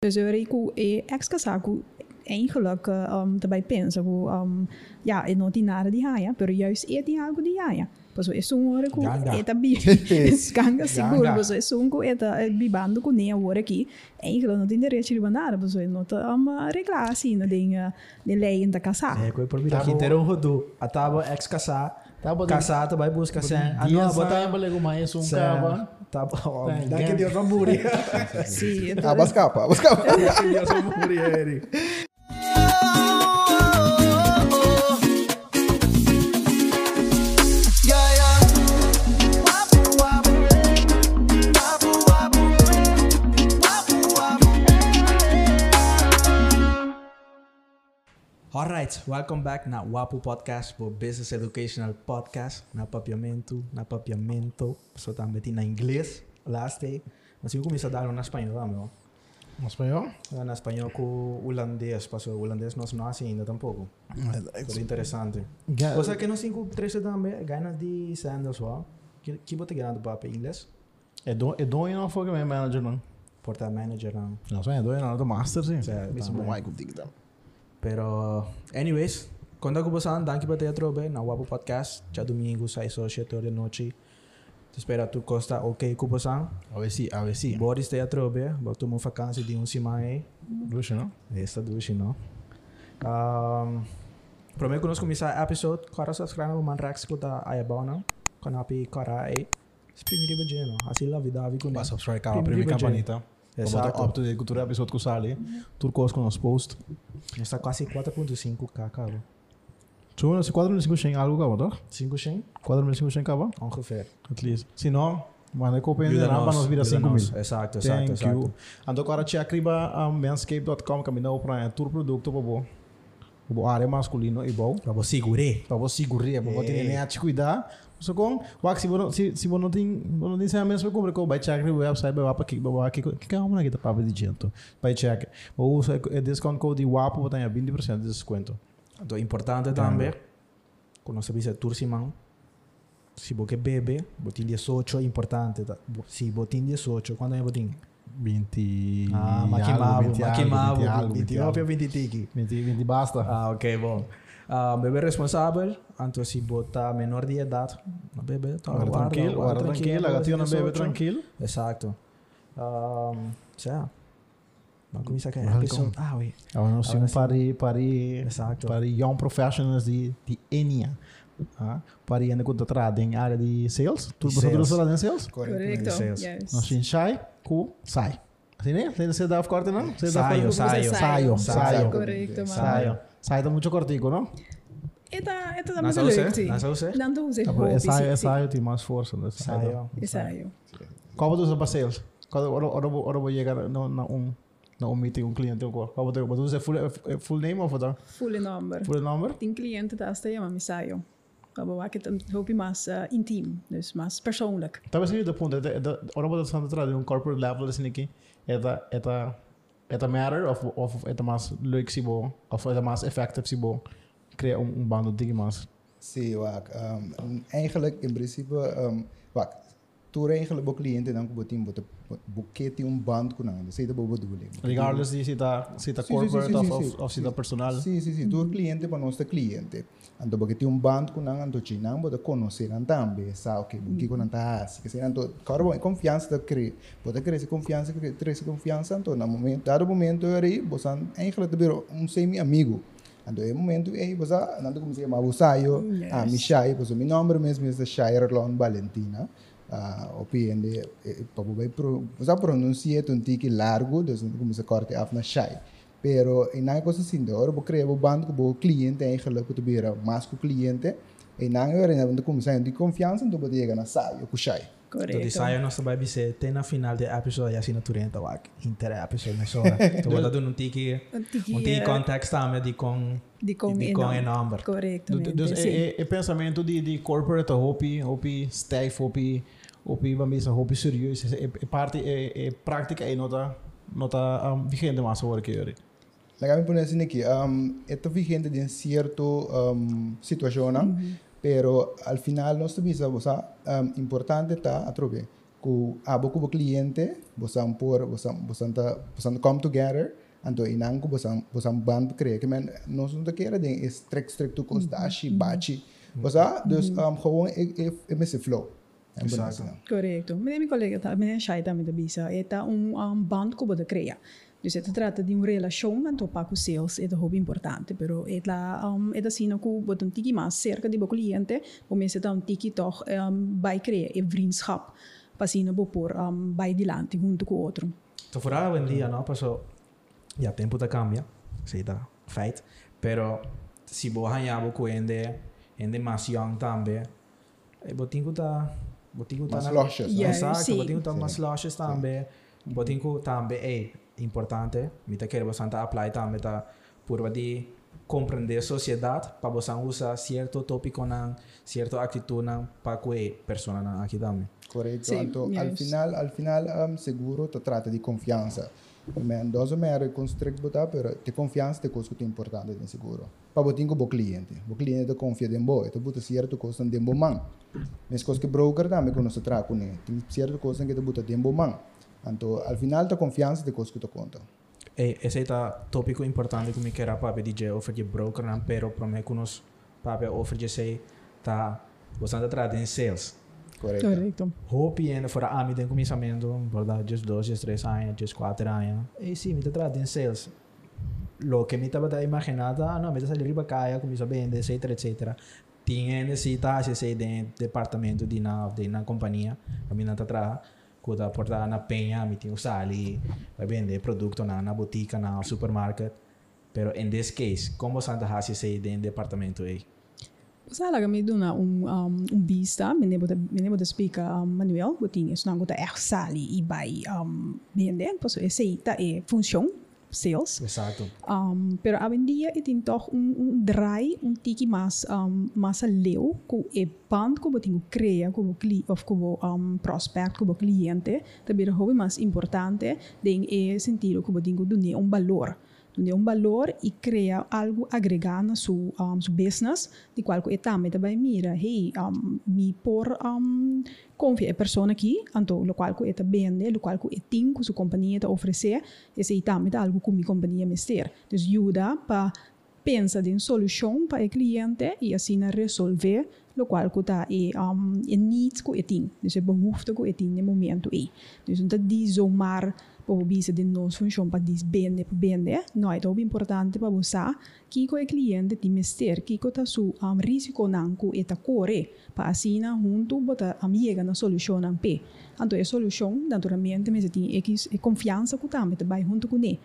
Dus eu rico e ex-casaco eigenlijk um, daarbij pensa que um, ja, é não tem nada de raia, pero juist é tem algo de raia. Pois é um hora que Ganga. é também ganga seguro, pois é um que é tá bibando com nem agora aqui. Eigenlijk direito de nada, pois é não tá um arreglar assim, não tem de lei da casa. É, coi por mim aqui ter um rodo. A tábua ex casar. Tá buscar sem. Ah, Dia não, botar botar. balik um Sem. cava. Tá bom. Tá, Dá que gang. Deus vai morrer. Sim, Ah, mas capa, mas capa. Dá Alright, welcome back na Wapu Podcast, o Business Educational Podcast, na papiamento, na papiamento, só também na inglês, last day, mas eu comecei a dar na espanhol, tá, meu? Em espanhol? Na espanhol com holandês, passou o holandês não não assim ainda tampouco. Foi interessante. Ja, Você que se interessa também, ganha de sandals, ó. Que que bote ganhando para inglês? É é do não foi que meu manager não. Porta manager não. Não, só é do não, do master sim. Certo, Mesmo também. bom aí contigo tá. Pero, anyways, quando eu você danke para ter trobe na Wapo Podcast, já domingo, 6 ou 7 horas da noite. Te espera tu costa ok com você. A ver se, a ver se. Boris te trobe, botou uma vacância de um semana aí. Luxo, não? Esta duas, não? Um, Prometo que nós começar o episode, cara subscribe no Manrax que tá aí bom, não? Quando api cara aí, exprimiria bem, não? Assim lá vida vi com Basta ele. subscribe cá, Primeiro primeira Exato. Up to date cultura episode com Sally. Tudo coisa com nosso post. Está quase 4.5k, cara. Tu não se 4.500 algo cá, tá? 5 100, 4.500 cá, ba? ongeveer. At least. Se não, manda que eu penso Ajuda na para nós virar ajuda 5 nós. mil. Exato, exato, Thank exato. you. Ando agora te acriba a manscape.com, caminhou para tour produto para bom. O área masculino e bom. Para você segurar. para você segurar, para você É. nem a te cuidar. Só com, o se você se se você não tem, não tem sem a mesma compra que vai check no website, vai para aqui, vai aqui, que que é uma que tá para de gente. Vai check. O usa é discount code WAPO vai ter 20% de desconto. Então, importante também, quando você visa tour simão, se você bebe, botin 18 é importante. Tá? Se botin 18, quando é botin? 20 Ah, algo, maquimavo, 20 algo, maquimavo, 20 algo, 20 29 ou algo. 20 tiki. 20 20 basta. Ah, ok, bom. Ah, bebê responsável, então se botar menor de idade, não bebe, tá Agora tranquilo, agora tranquilo, agora tinha na bebe tranquilo. Exato. Um, já. Vamos começar aqui. Welcome. Episode. Ah, ui. Agora nós Agora temos sim. para para Exato. para young professionals de de Enia. Ah, para ainda quando trata em área de sales, tudo tudo lá em sales. Correcto, Sales. yes. Nós temos sai, cu, sai. Assim, né? Você você dá corte não? Você dá Saio, saio. Saio, saio. Correcto, mano. Saio. Saio tá muito cortico, não? Eta, eta da muito sim. Nasa Tá bom, hobby, é saio, é saio, tem mais força, né? Saio. Saio. Ensaio. Qual você usa para sales? Quando ora ora ora vou chegar na um na um meeting um cliente ou qual? Qual você você usa full full name of da? Full number. Full number? Tien cliënten daar staan je maar misayo. Maar we maken het een hoopje maar uh, intiem, dus maar persoonlijk. Talvez seja do ponto, é da ora vou estar atrás de um corporate level assim aqui. É da é da é da matter of of é da mais leuk se bom, of é da mais effective se bom. Criar um um bando de mais. Sim, wak. Um, eigenlijk in principe, um, wak. Toen eigenlijk ook cliënten dan botin boten boeketje um band kunnen. Dat is de bedoeling. Regardless tá se tá Sim, sim, corporate of of of se tá personal. Sim, sim, sim. Door cliente para nós cliente. Ando tem um bando com nang ando china, boda conhecer também, sabe que o que com nanta as, que se ando, cara bom, confiança da cre, boda crescer confiança, que crescer confiança, então no momento, dado momento aí, você eigenlijk de um semi amigo. Ando é momento aí, você ando como se chama, você saio, Yes. ah, me chai, você meu nome mesmo é Shire Lon Valentina. Ah, opende, para vai pro, você pronuncia um tique largo, então como se corte af na chai. Pero en nada cosa assim, agora vou criar o bando com o cliente eigenlijk para ter mais com o cliente. E nada agora ainda como sai de confiança, então pode chegar na saio com chai. Então, de Correcto. saio, nós vai dizer, tem na final do episode, e assim na turenta, wak, inter episode, mas só. Então, vou dar um tiki, Een tiki, um tiki eh, context também de com, Die kon die in kon dan. in number. Correctamente, Dus sim. é, é, é pensamento de, de corporate, hopi, hopi, staff, hopi, hopi, vamos dizer, hopi serieus. É, é parte, é, é prática e nota, nota um, vigente mais agora que eu. Déjame poner assim aqui, um, esto vigente de cierto um, situação, pero al final nós também sabemos, um, importante está a trobe. ku abo ku cliente bosan por bosan bosan ta bosan come together anto inang ku bosan bosan band creëren que men nós não quer den is strict strict to costa ashi bachi bosa dus um gewoon ik ik mis flow. Correcto. Meneer mijn collega, tá, meneer Shai também da bisa, é tá um, um band que você cria. Dus se trata de uma relação, então para com sales é muito importante, pero é lá um, é assim que você um tiki mais cerca de seu cliente, o mês é um tiki toch um, vai criar é vriendschap, para assim não por um, vai dilante junto com o outro. Então, por hoy en día, ¿no? Pasó, ya tiempo te cambia, sí, está, fact. Pero, si vos hayas con ende, ende más young también, eh, botingo está, botingo está... Mas na- lojas, Yeah. né? Exacto, sim. botingo está Sim. más lojas también. Botingo también, eh, importante, me te quiero bastante apply también, tá, por de compreender sociedade, para você usar certo tópico, nan, certa atitude, para que persona nan aqui também. Correto. Sim, então, al yes. final, al final, um, seguro te trata de confiança. Men, dos mer constrict botar, pero te confiança te coisa que é importante de seguro. Para botar com o cliente. O cliente te confia em boa, te bota certo coisa em bom man. Mas coisa que broker também quando se trata com ele, tem certo coisa que te bota em bom man. Então, al final, te confiança te coisa que te conta. E, esse é o tópico importante que me quero para DJ oferecer broker, não, pero para mim que nós para oferecer tá você está tratando em sales. Correto. Correcto. Hope ainda fora a mim tem começamento, verdade, just dois, just três anos, just quatro anos. E sim, me está tratando em sales. Lo que me estava imaginando, ah, não, me está saindo para cá, começa a vender, etc, etc. Tinha necessidade de de departamento de na de na companhia, a mim não está atrás. Quando portar na penha, me tinha sali, vai vender produto na na botica, na supermarket. Pero in this case, como Santa Hasi sei de departamento aí? Sala kami doon na um, um, um vista, minebo da minebo da speaker um, Manuel, boting is nango da er sali ibay um, bende, paso essa é função sales. Exato. Um, pero hoje em dia é tem toch um, um draai, um tiki mais um, mais leu, com é band que você cria com o cli of com o um, prospect, com o cliente, também é o mais importante, tem é sentido que você tem um valor. Tem um valor e cria algo agregar na sua um, su business, de qual que também também mira, hey, um, me por um, confia a pessoa aqui, então, lo qual está vende, lo qual é tem que sua companhia está oferecer, esse também é algo que minha companhia me ter. Então, ajuda para pensar em solução para o cliente e assim resolver lo qual que está é um, é needs tem, então, é behoefte que tem no momento aí. Então, não diz zomaar po bisa din no function pa dis bende pa bende eh? no ito importante pa busa kiko è cliente di mester kiko ta su am um, risico nanku eta kore pa asina junto bota amiga na solution an pe. Anto e solution naturalmente me se ti x e confianza ku tambe ta bai junto ku ne.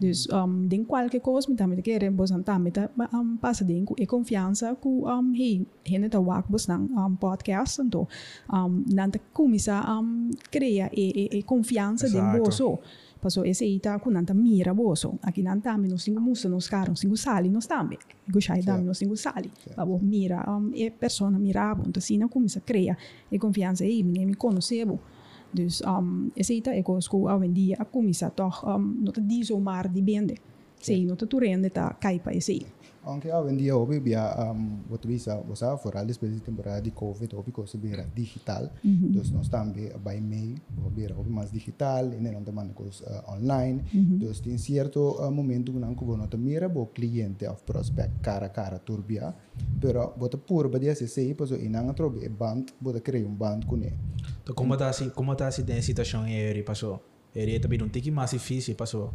Dus um, den qualquer coisa me também quer bos an também tá um, passa den é confiança que um hey hene tá wak bos nang um, podcast então um, nanta começa um, cria e, e, e confiança den Exato. boso. Passou esse tá com nanta mira boso. Aqui não também nós temos musa nos caros, temos sali nós também. Gostai também nós temos sali. Abo mira um, e persona mirava, então assim não começa a criar e aí me me conhecebo. Dus um, esse aí tá é coisa que hoje em dia a começa toch um, não tá diz o mar de bende. Sei, não tá turende tá caipa esse aí. Aunque hoje em dia houve via um, what we sa você fora a espécie de temporada de covid houve coisa beira digital. Então nós também by May houve beira houve mais digital e não também coisa uh, online. Então tem certo uh, momento que não que não mira bo cliente of prospect cara a cara turbia. Pero bota pura badia se sei e não trobe band bota criar um band com ele Então, como está assim, como está assim de situação em ele passou? Ele também um tique mais difícil passou.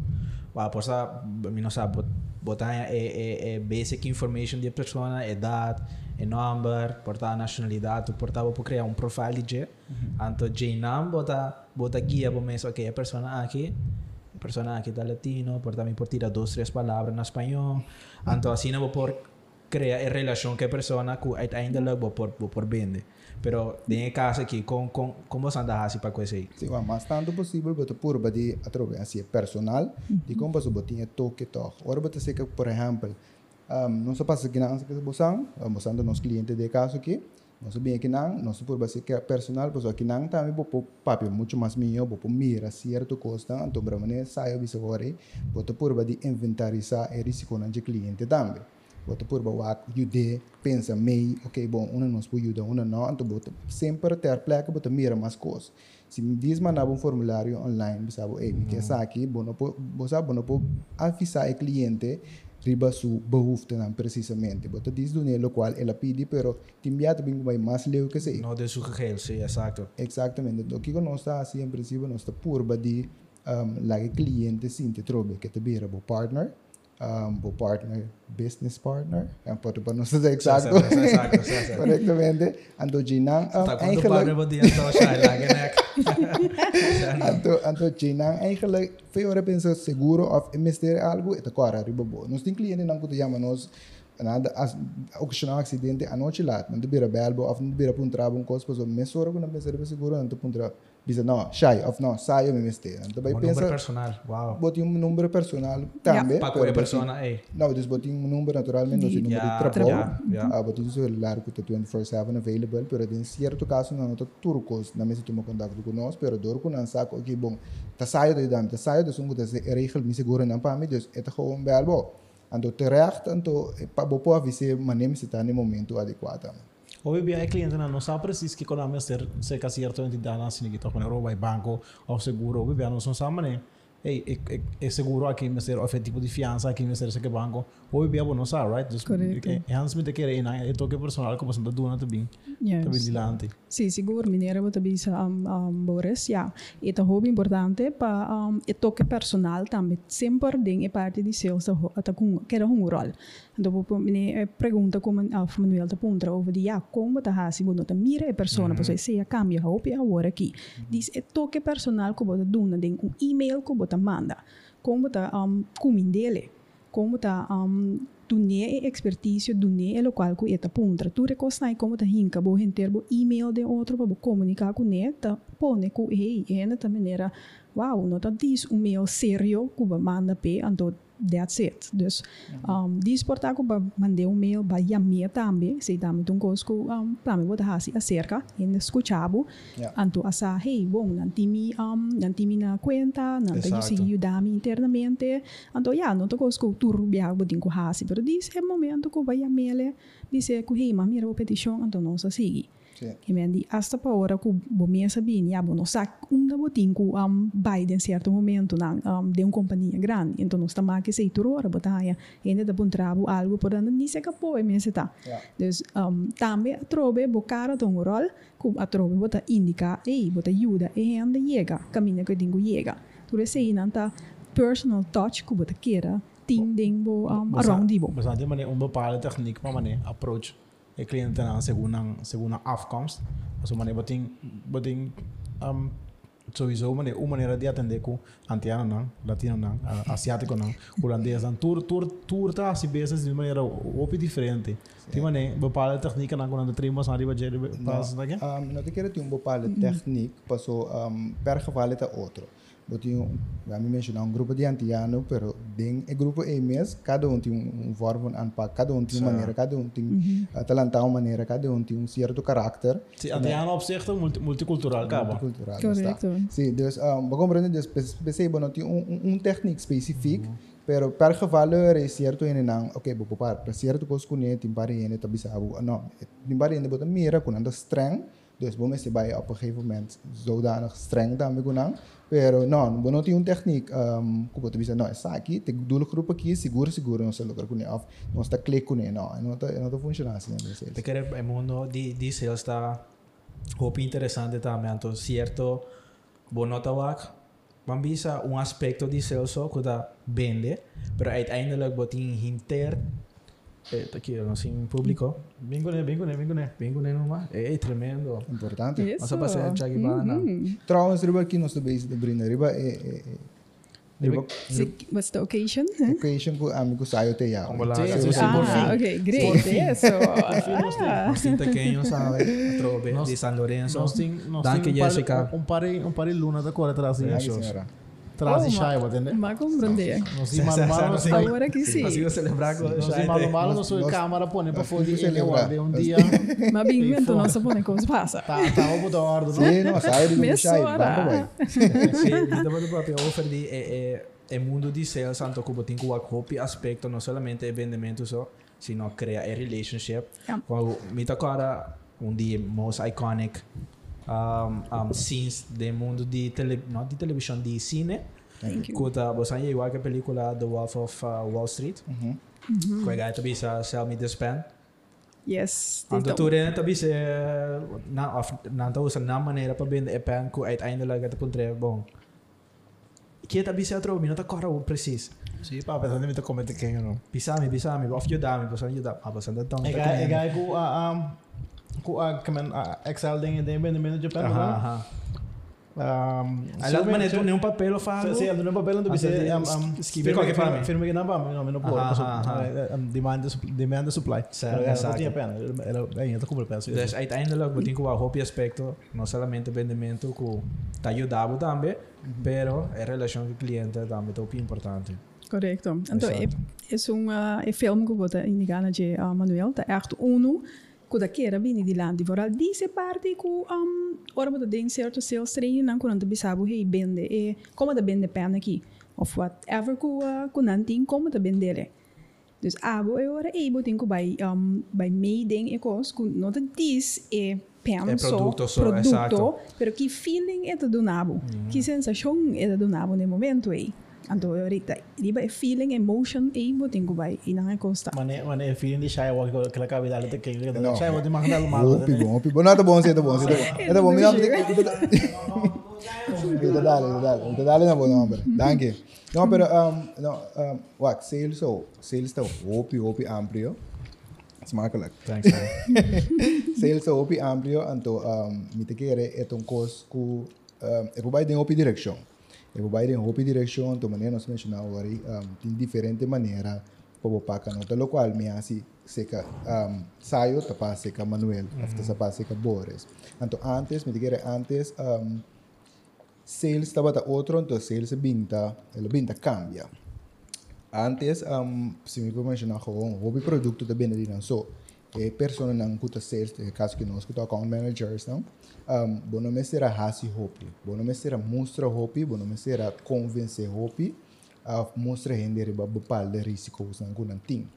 Wa posa, mi não sabe, bot- botar é, é, é basic information de pessoa, idade, é number, portar nacionalidade, portar para criar um profile de. Então, J nam bota bota guia para mim, ok, a pessoa aqui, a pessoa aqui está latino, portar me por tirar duas três palavras na espanhol. Então, assim não vou por criar a relação com a pessoa que ainda vou por vou por vender. Pero tem caso aqui com com como você anda assim para coisa aí. Sim, mas tanto possível bota pura badi atrobe assim personal de como você botinha toque toch. Ora bota sei que por exemplo, um, não só passa que não se que bosang, bosando nos clientes de caso aqui, não se bem que não, não se por base que personal, pois aqui não também bopo papi muito mais minho, bopo mira certo costa, então para maneira sai o bisa agora, bota pura badi inventarizar e risco na de cliente também. Bota por bawa jude pensa mei ok bom una nos pu ajuda una não então bota sempre ter pleca bota mira mais coisas se me diz mandar um formulário online sabe ei me quer aqui bom não bom não po avisar o cliente riba su behoefte dan precisamente. Bota diz do lo qual ela pede pero timbiata bem vai mais leu que sei. No de su gegevens, sí, exacto. Exactamente. Então, o que nós está assim, em princípio, nós está purba de um, que cliente sim te trobe que te vira o partner, um, o partner, business partner, é para para nós dizer exacto, Exacto, exacto, exacto. corretamente. Então, Jinang, um, Tá quando o eigenlijk, padre vai diante da chai lá, que nek. então, então, Jinang, eigenlijk, foi hora pensa seguro of investir algo, é agora, riba boa. Nós tem cliente não que te chama nós, nada, as, ocasionar acidente a noite lá, não te vira belbo, of não te vira para um trabalho, um coisa, mas mês hora que não pensa riba seguro, não te puntra, diz não, shy, of não, sai me investir. Então, Um número pensar, personal, wow. botei um número personal também. Para botei- persona, eh. Não, dus botei um número naturalmente, não sei número de trabalho. yeah, yeah. Ah, botei um celular que está 24/7 available, pero em certo caso não está turcos, não me se toma contato conosco, pero dor com não saco, ok, bom, tá saio de dam, tá saio de sungo das regel me segura não para mim, dus é gewoon belbo. Então terecht, então para bo pode ser manem se tá no momento adequado. Hoy bien hay clientes no saben preciso que con ser se casi cierto entidad así que tocan roba y banco o seguro hoy bien no son saben hey é, é seguro aqui me ser o tipo de fiança aqui me ser esse banco bien não sabe right just Correcto. é antes me te querer na é toque personal como sendo dona também Yes. também dilante Sim, seguro, mineira bota bisa um, um, Boris, ja. É hobby importante para um, e toque personal também. Sempre tem é parte de sales ata com que era um rol. Então, vou mine pergunta como a Manuel ta punta over de ja, como ta hasi bono ta mira e persona, mm -hmm. pois se cambia hopi agora aqui. Diz é toque personal que bota duna den um e-mail que bota manda. Como ta um, cumin dele. como tá um, tu nie é e expertício, tu nie é e local que eta puntra. Tu recostai como tá hinca, bo renter bo e-mail de outro para comunicar com neta, pone ku hey, ena ta maneira, wow, não tá diz um mail sério, cuba manda pe, andou that's it dus um dis porta ku ba mande um mail ba yamia tambe se tambe tung cosco um tambe bo ta hasi acerca en escuchabo Yeah. anto asa hey bom nantimi um nantimi na cuenta nanta Exacto. you aiudar-me internamente. Então, ja, não tô com o turbo biar bodin com hasi, pero diz é momento que vai a mele, diz é que hey, mami era petição, então não se sigue. Sim. E men di hasta pa hora que bo me sabia, ja, bo no sac um da botin ku um Biden certo momento na um de uma companhia grande, não está mais que sei tur hora botaia, ainda da bom trabo algo por andar ni se capô e me se tá. Yeah. Dus um, também a trobe bo cara tom rol, trobe bota indica, ei, bota ajuda, e anda chega, caminha que dingo chega. Tu sei nanta personal touch ku bota kera, ting ding bo um, around bo. mas não tem maneira uma bepaalde techniek maar maneira é cliente na segunda segunda afkomst also maneira boting boting um sowieso maneira uma maneira de atender com antiano não latino não uh, asiático não holandês não tour tour tour tá se business de maneira opi diferente. Tem maneira bepaalde techniek não quando trimos arriba de pas No, daqui um, não te quero ter um bepaalde techniek, passou um, per geval é outro. Eu tinha, a mim mencionar um grupo de antiano, pero dentro é grupo EMS, cada um tem um, um forma de anpak, cada um tem uma maneira, cada um tem uh, talentar uma maneira, cada um tem um certo caráter. se antiano opzichte multi, multicultural acaba Multicultural. Correcto. está. Sim, dus, um, vou compreender, dus, percebo, não tem um, um, um técnico específico, pero per geval é certo em não, ok, vou para para certo tem para ele, tá bisabo, não, tem para ele, bota mira, com anda streng, dus vamos se vai op een gegeven moment zodanig streng daarmee kunnen, pero não, não tem um técnico, um, como tu bisa, não, essa aqui, tem duas grupos aqui, seguro, seguro, não sei lugar com ele, off, não está ele, não, não está, não está funcionando assim, não. Te querer el mundo di, di sales está hopi interessante também, então certo bonota wak Bambisa um aspecto de sales que vende, pero uiteindelijk botin hinter eh, aqui não sim público, bem com bem com numa, é tremendo. Importante. Isso. Nossa parceira Chagi Bana. Trouwens, riba aqui nós também se brinda, riba é, é, é riba What's the occasion? occasion ko amigo sayo te ya. Ang wala Sim, ka sim, sa sim. Ah, ok, great. Eso. Ah. Mas tinta kenyo sabe, atrobe, di San Lorenzo. um par- Jessica. um pare um pare luna da cor atrás de senhora. Traz Oh, de ma- chai, entende? Ma compreender. Tem sim, malo sim. Agora que sim. Consigo celebrar com tem Day. malo Nós- nós sou câmara põe para fora de que ele celebrar. de um dia Ma bem invento foda. nossa pone coisa passa. tá tá o botar ordem Sim, não, sayo de Me vai. Sim, ba proprio offer di e e e mundo di sales anto kubo tin kuwa copy aspecto no solamente vendimento so sino crea a relationship. Ja. Wow, met agora um die most iconic um, um, scenes do mundo de tele, não de televisão, de cine. Kuta, você aí igual que a película The Wolf of uh, Wall Street. Mhm. Mm-hmm. Que também sa Sell Me This Pen. Yes. Ang tuturin tabi sa na of na to sa na maneira pa bin e pen ko uiteindelijk het puntre bom. Kita bisa tro minuto kora o precis. Sim, pá, pensando em me comentar quem não. Pisami pisami of you dami pasan you dami pasan da tong. Ik ga, ik ga ku a um ah, ah, Excel dengan dengan dengan Jepang. Aha. Um, Alam man ito yung papel o faro. Kasi ano yung papel nito kasi um, um, firma que firma firma que napa no no por um, eh, demand demand supply. Exacto. Tinha pena. Ela aí tá comprando pensa. Des aí ainda logo tem que o hope aspecto não somente vendimento que tá ajudado também, mas a relação com o cliente também é muito importante. Correto. Então, é um filme que eu vou indicar a ah, Manuel, tá arte 1 Kudakera de dilam divoral di disse parte ku um ora mo de certo seus trein nan kunan de bisabu hei bende e como da bende pen aqui of whatever ku uh, não tem como de bendele. Dus abo e ora e bo tin ku vai um bai meiding e cos com nota dis e penso produto, so, produto esatto. pero que feeling é do nabo, mm. que sensação é do nabo no momento aí. Então, ahorita, riba é feeling, emotion, e bo tenho vai e não é costa. Mane mane feeling di shy walk ko kala kabi dalo te king. No. Shy walk di makna lo malo. Opi bom, opi bom. Não, tá bom, sim, tá bom, sim, tá bom. Tá bom, minha Ito dale, ito dale. Ito dale na bom, não, pero. Danke. No, pero, um, no, um, wak, sales, so, sales tá opi, opi amplio. Smakelijk. Thanks. man. sales tá opi amplio, anto, um, mi te quere, é um cos ku, um, é por de opi direction. É por de opi direction, anto, maneira nós mencionamos agora, um, tem diferente maneira, para paca nota, lo qual me hace seca um, sayo tapa seca Manuel, after sa pa seca Boris. Anto antes, me tigere antes, um, sales estaba ta otro, entonces sales binta, el binta cambia. Antes, um, se me puede mencionar gewoon, hobby producto de binnen die dan zo. E persone nan kuta sales, e caso que nós kuta account managers, não? Um, bono me será hasi hopi, bono me será mostra hopi, será convencer hopi, a mostra rende riba bepaalde risco's nan kunan ting.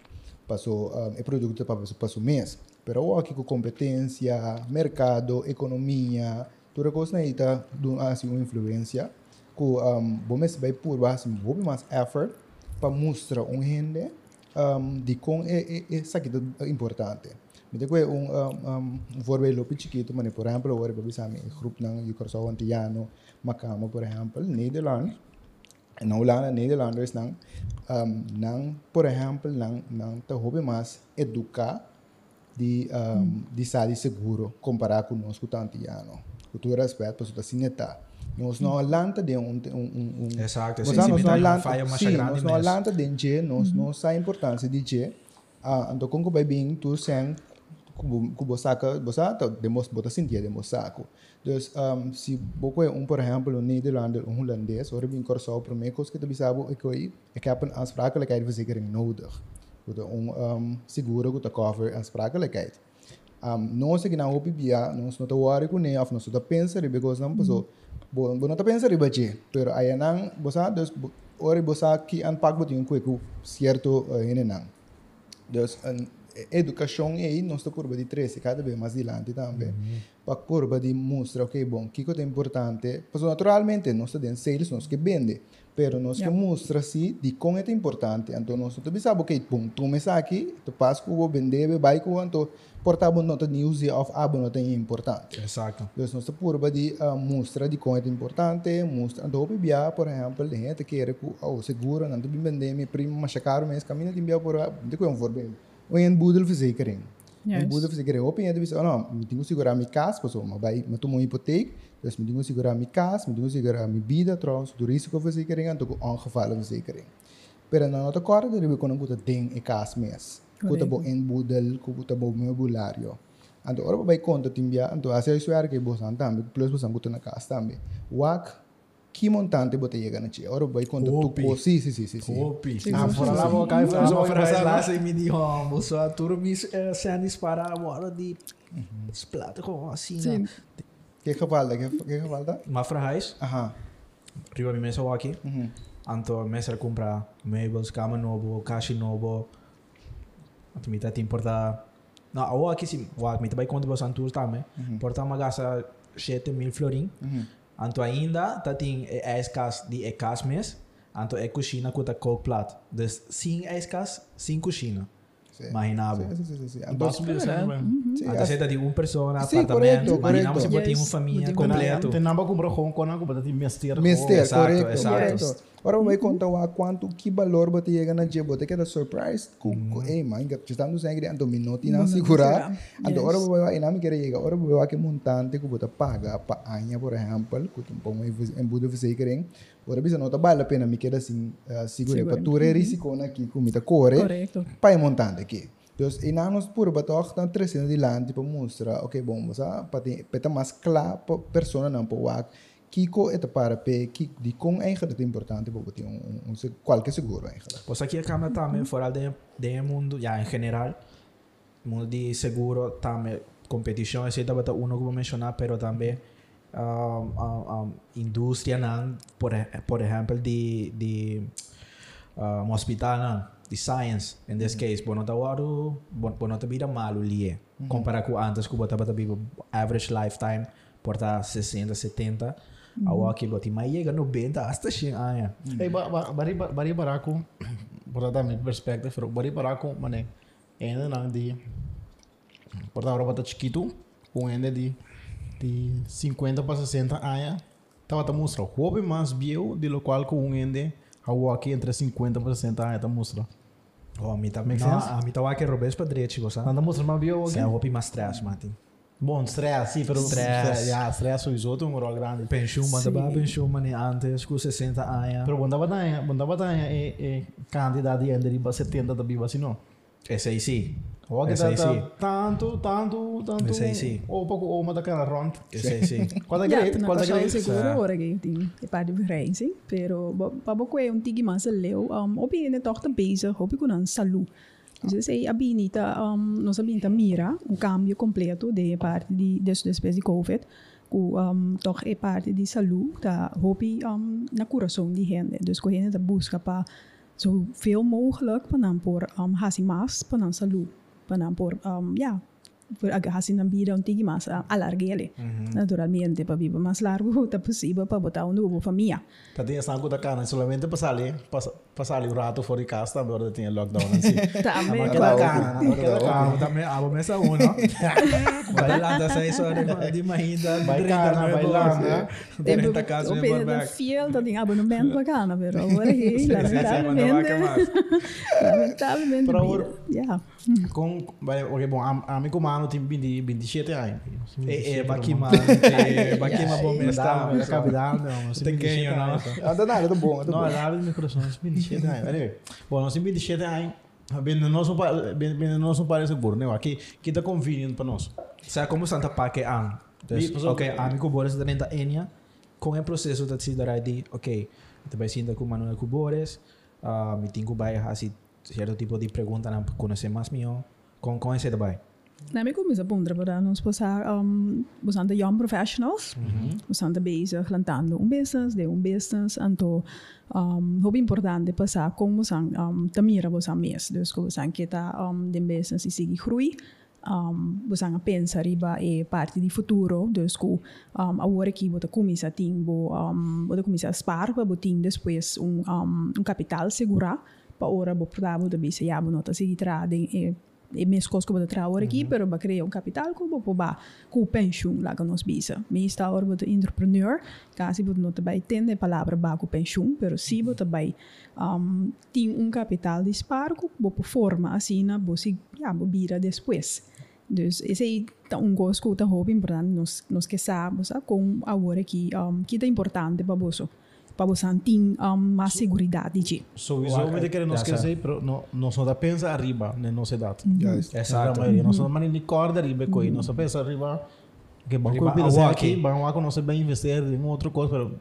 Passou, um, e produto para passou mês. Pero aqui com competência, mercado, economia, toda coisa na ita do assim uma influência que um, bom mês vai por baixo, bom mais effort para mostrar um rende um, de com é é é sabe importante. Me digo um um um um voorbeeld chiquito, mas por exemplo, agora para bisa mi grupo nang Yukorso Antiano, Macama por exemplo, Nederland, na Holanda, Nederlanders nang um, nang por exemplo nang nang te hobby mas educar di um, di sali seguro comparar conosco tantiano. Com todo respeito, para assim está. Nós não Holanda de um um um um Exato, nós não sim, nós não sim, nós. Holanda de je, nós não sai a importância de je. Ah, então como bem tu sem kubo saca, bosata, demos bota sentia demos saco. Dus um, se boko é um, por exemplo, um Nederlander, um Holandês, ou bem corso o primeiro coisa que tu bisabo é que ik heb een aansprakelijkheidsverzekering nodig. Goed, um, um, seguro que te cover aansprakelijkheid. Um, nós aqui na OPBA, nós não te worry com nem, of nós te pensa ribe because não passou. Bo, bo não te pensa ribe che, pero aí não, bosa, dus, ori bosa que anpak botinho com certo uh, hene não. Dus een educação aí te curva de 13 cada vez mais adiante também. Para curva de mostra, ok, bom, que coisa é importante. Porque naturalmente nós temos sales, nós que vende, pero nós que Yeah. mostra se de como é importante. Então nós tu sabe, ok, bom, tu me aqui, tu passa que vou vender, vai com então portável nota news of abo não tem importante. Exato. Dus nossa curva de uh, mostra de como é importante, mostra, então o por exemplo, de gente que quer que o seguro, não te vender, me primo, mas caro, mas caminho de BBA por, de que é um voorbeeld. Ou em boedelverzekering. Juist. Een boedelverzekering. Op je dus, oh no, me tenho que segurar minha casa, pessoal, mas vai, me tomo uma hipoteca, dus me tenho que segurar minha casa, me tenho que segurar minha vida, trouwens, do risikoverzekering, en ook ongevallenverzekering. Pero na nota corda, deve quando eu tem e casa mês. Kuta bo em boedel, kuta bo meubulario. Anto ora vai conta timbia, anto asa isso era que bosan tambe, plus bosan kuta na casa tambe. Wak que montante bota chega na tia. Ora vai conta tu Opi. co, sim, sim, sim, sim, sim. Opi. Sim, Ah, fora lá vou cair mas só lá se me dijo, moço, a turma me cenas para a hora de splatter gewoon assim. Sim. Que geval, que que geval da? Maar verhuis, Aha. riba mi mensen aqui, anto mensen comprar meubels, cama novo, caixa novo, Anto mita te importa... Não, o aqui sim, o aqui mita vai conta você tour também. Porta uma gasta 7 mil florin. Anto ainda, tá tem escas de ecas mês. Anto é cozinha com a coke plat. Dus 100 escas, 5 cozinha. Sí. Imaginavo. Sí, sí, sí, sí. Basta Entonces, mesmo, né, velho? sí, Anto as- você tá de uma pessoa, Sim, apartamento. correto, Imaginamos botem uma Yes, família completo. Tem nada comprar com com não comprar tem mister. Mister, Exato, correto, exato. correto. Agora vai contar o quanto que valor você chega na dia, você quer surprise. Com, ei, man, que estamos em grande minuto e não segurar. Então, agora vai vai não me quer chegar. Agora vai que montante que você paga para anha, por exemplo, que tu põe em verzekering. Agora bisa não tá vale a pena me quer assim, segura para Segura. tu é risco aqui com mita core. Correto. Pai montante aqui. Dus e na nos puro batoch tan trecendo de land tipo mostra, ok bom, mas ah, pati peta mais claro pa persona não po wak. Kiko eta para pe ki di com eigenlijk é importante para botar um, um, um se- qualquer seguro eigenlijk. Pues aqui a câmera também, fora de, de mundo, já em geral, mundo de seguro também, competição, esse dá para uno que vou mencionar, pero também um, um, indústria, não, por, por exemplo, de, de um, hospital, não, de science, in this case, bono tá waro, bono tá vida malo ali, comparar com antes, que bota bota vivo average lifetime, porta 60, 70, a aqui bota, mas chega 90, hasta 100 anos. Hey, ba, ba, bari ba- bari baraco, por dar minha perspectiva, pero bari baraco, mané, ainda não de, por dar uma chiquito, com ainda de, de 50 para 60 anos, tava tá mostra, hobby mais bio, de lo qual com ainda, a aqui entre 50 para 60 anos, tá mostra. Oh, a mim tá, Make sense? a mim tá que robês para direito, Não tá mostra mais bio aqui? é roupa mais stress, Martin. Bom, stress, sim, pero Stress. já, stress foi outro, um rol grande. Pensão, manda ba pensão, mano, antes com 60 anos. Pero bunda batanya, bunda batanya é, é candidato de de 70 da biba assim não. Esse aí sim. Ou que Esse tá, aí sim. tá tanto, tanto, tanto. Esse aí sim. Ou pouco, ou uma daquela rond. Esse aí sim. Qual é Ja, great? na Qual é kasal great? siguro Sa- ora que tem é parte de reis, pero pabo ko yung tigi mas leu, um obi ne toch te bezig, hopi ko nan salu. Dus sei abinita um nos abinita mira um cambio completo de parte de des después de covid ku um toch é parte de salu ta hopi um na coração de gente. Dus ko gente ta busca pa zoveel mogelijk panan por um hasi mas panan salu panan por um ja por agarrarse na vida um tigre mais uh, alarguele naturalmente para viver mais largo tá possível para botar um novo família Tá tem essa coisa cara, solamente passar ali, passa- passar ali o rato fora de casa, também agora tem lockdown assim. também outra. cana, Ah, cana. também, ah, vou começar não? Vai lá, dá 6 horas de- de manhã, Vai cana, vai lá, né? Dentro da casa, o me pena back. fiel tá tem abonamento bacana pero agora que lamentavelmente lamentavelmente vida. agora- yeah Com, vai, ok, bom, a, mim como ano tem 20, 27 anos. É, é, baqui, mano. É, baqui, mas bom, tá, mesmo. é não. assim, Tem 27 quem, não? Anda nada, tá bom, tá Não, bom. é nada do meu coração, nós 27 anos. Bom, nós temos 27 anos. Bem, nós não parece né? Aqui, que tá convenient para nós. Sa como Santa Paque. Di, Dus, so- okay, ami ko bores da da. Kung ang proseso dat si darai di, okay, ito ba sinda ko manuel ko bores, uh, meeting ko ba hasi certo tipo de pergunta na conhecer mais mio. Com com esse dabai. Na me começa bom para nós passar um bastante young professionals bastante bezig lantando um business de um business anto um hobby importante passar como sang um tamira você mês dus como sang que tá um de business e seguir groei um você a pensar riba é parte do futuro. Dus co um agora que você começa a ter um você começa a spar para botar depois um um um capital segurar para ora bo pravo da bisa ya bo nota seguir trading e e coisas que eu vou trabalhar aqui, pero para criar um capital que eu vou para com pension lá que nós bisa. Me está hora de entrepreneur, caso você não também tem a palavra ba com pension, pero se você também um, tem um capital de esparco, você forma assim, você já vira depois. Dus esse aí tá um gosto que tá hobby importante nós nós que sabemos com agora aqui um, que é importante para você para você ter um, mais segurança de So, isso é o que nós Já queremos sei. dizer, pero no, nós só pensa arriba, né? Não se dá. Ja, is- Exato. Nós só mani ni corda arriba, coi. Nós só pensa arriba. Que bom que Arriba, eu penso agora aqui, que nós bem investir em outra coisa, pero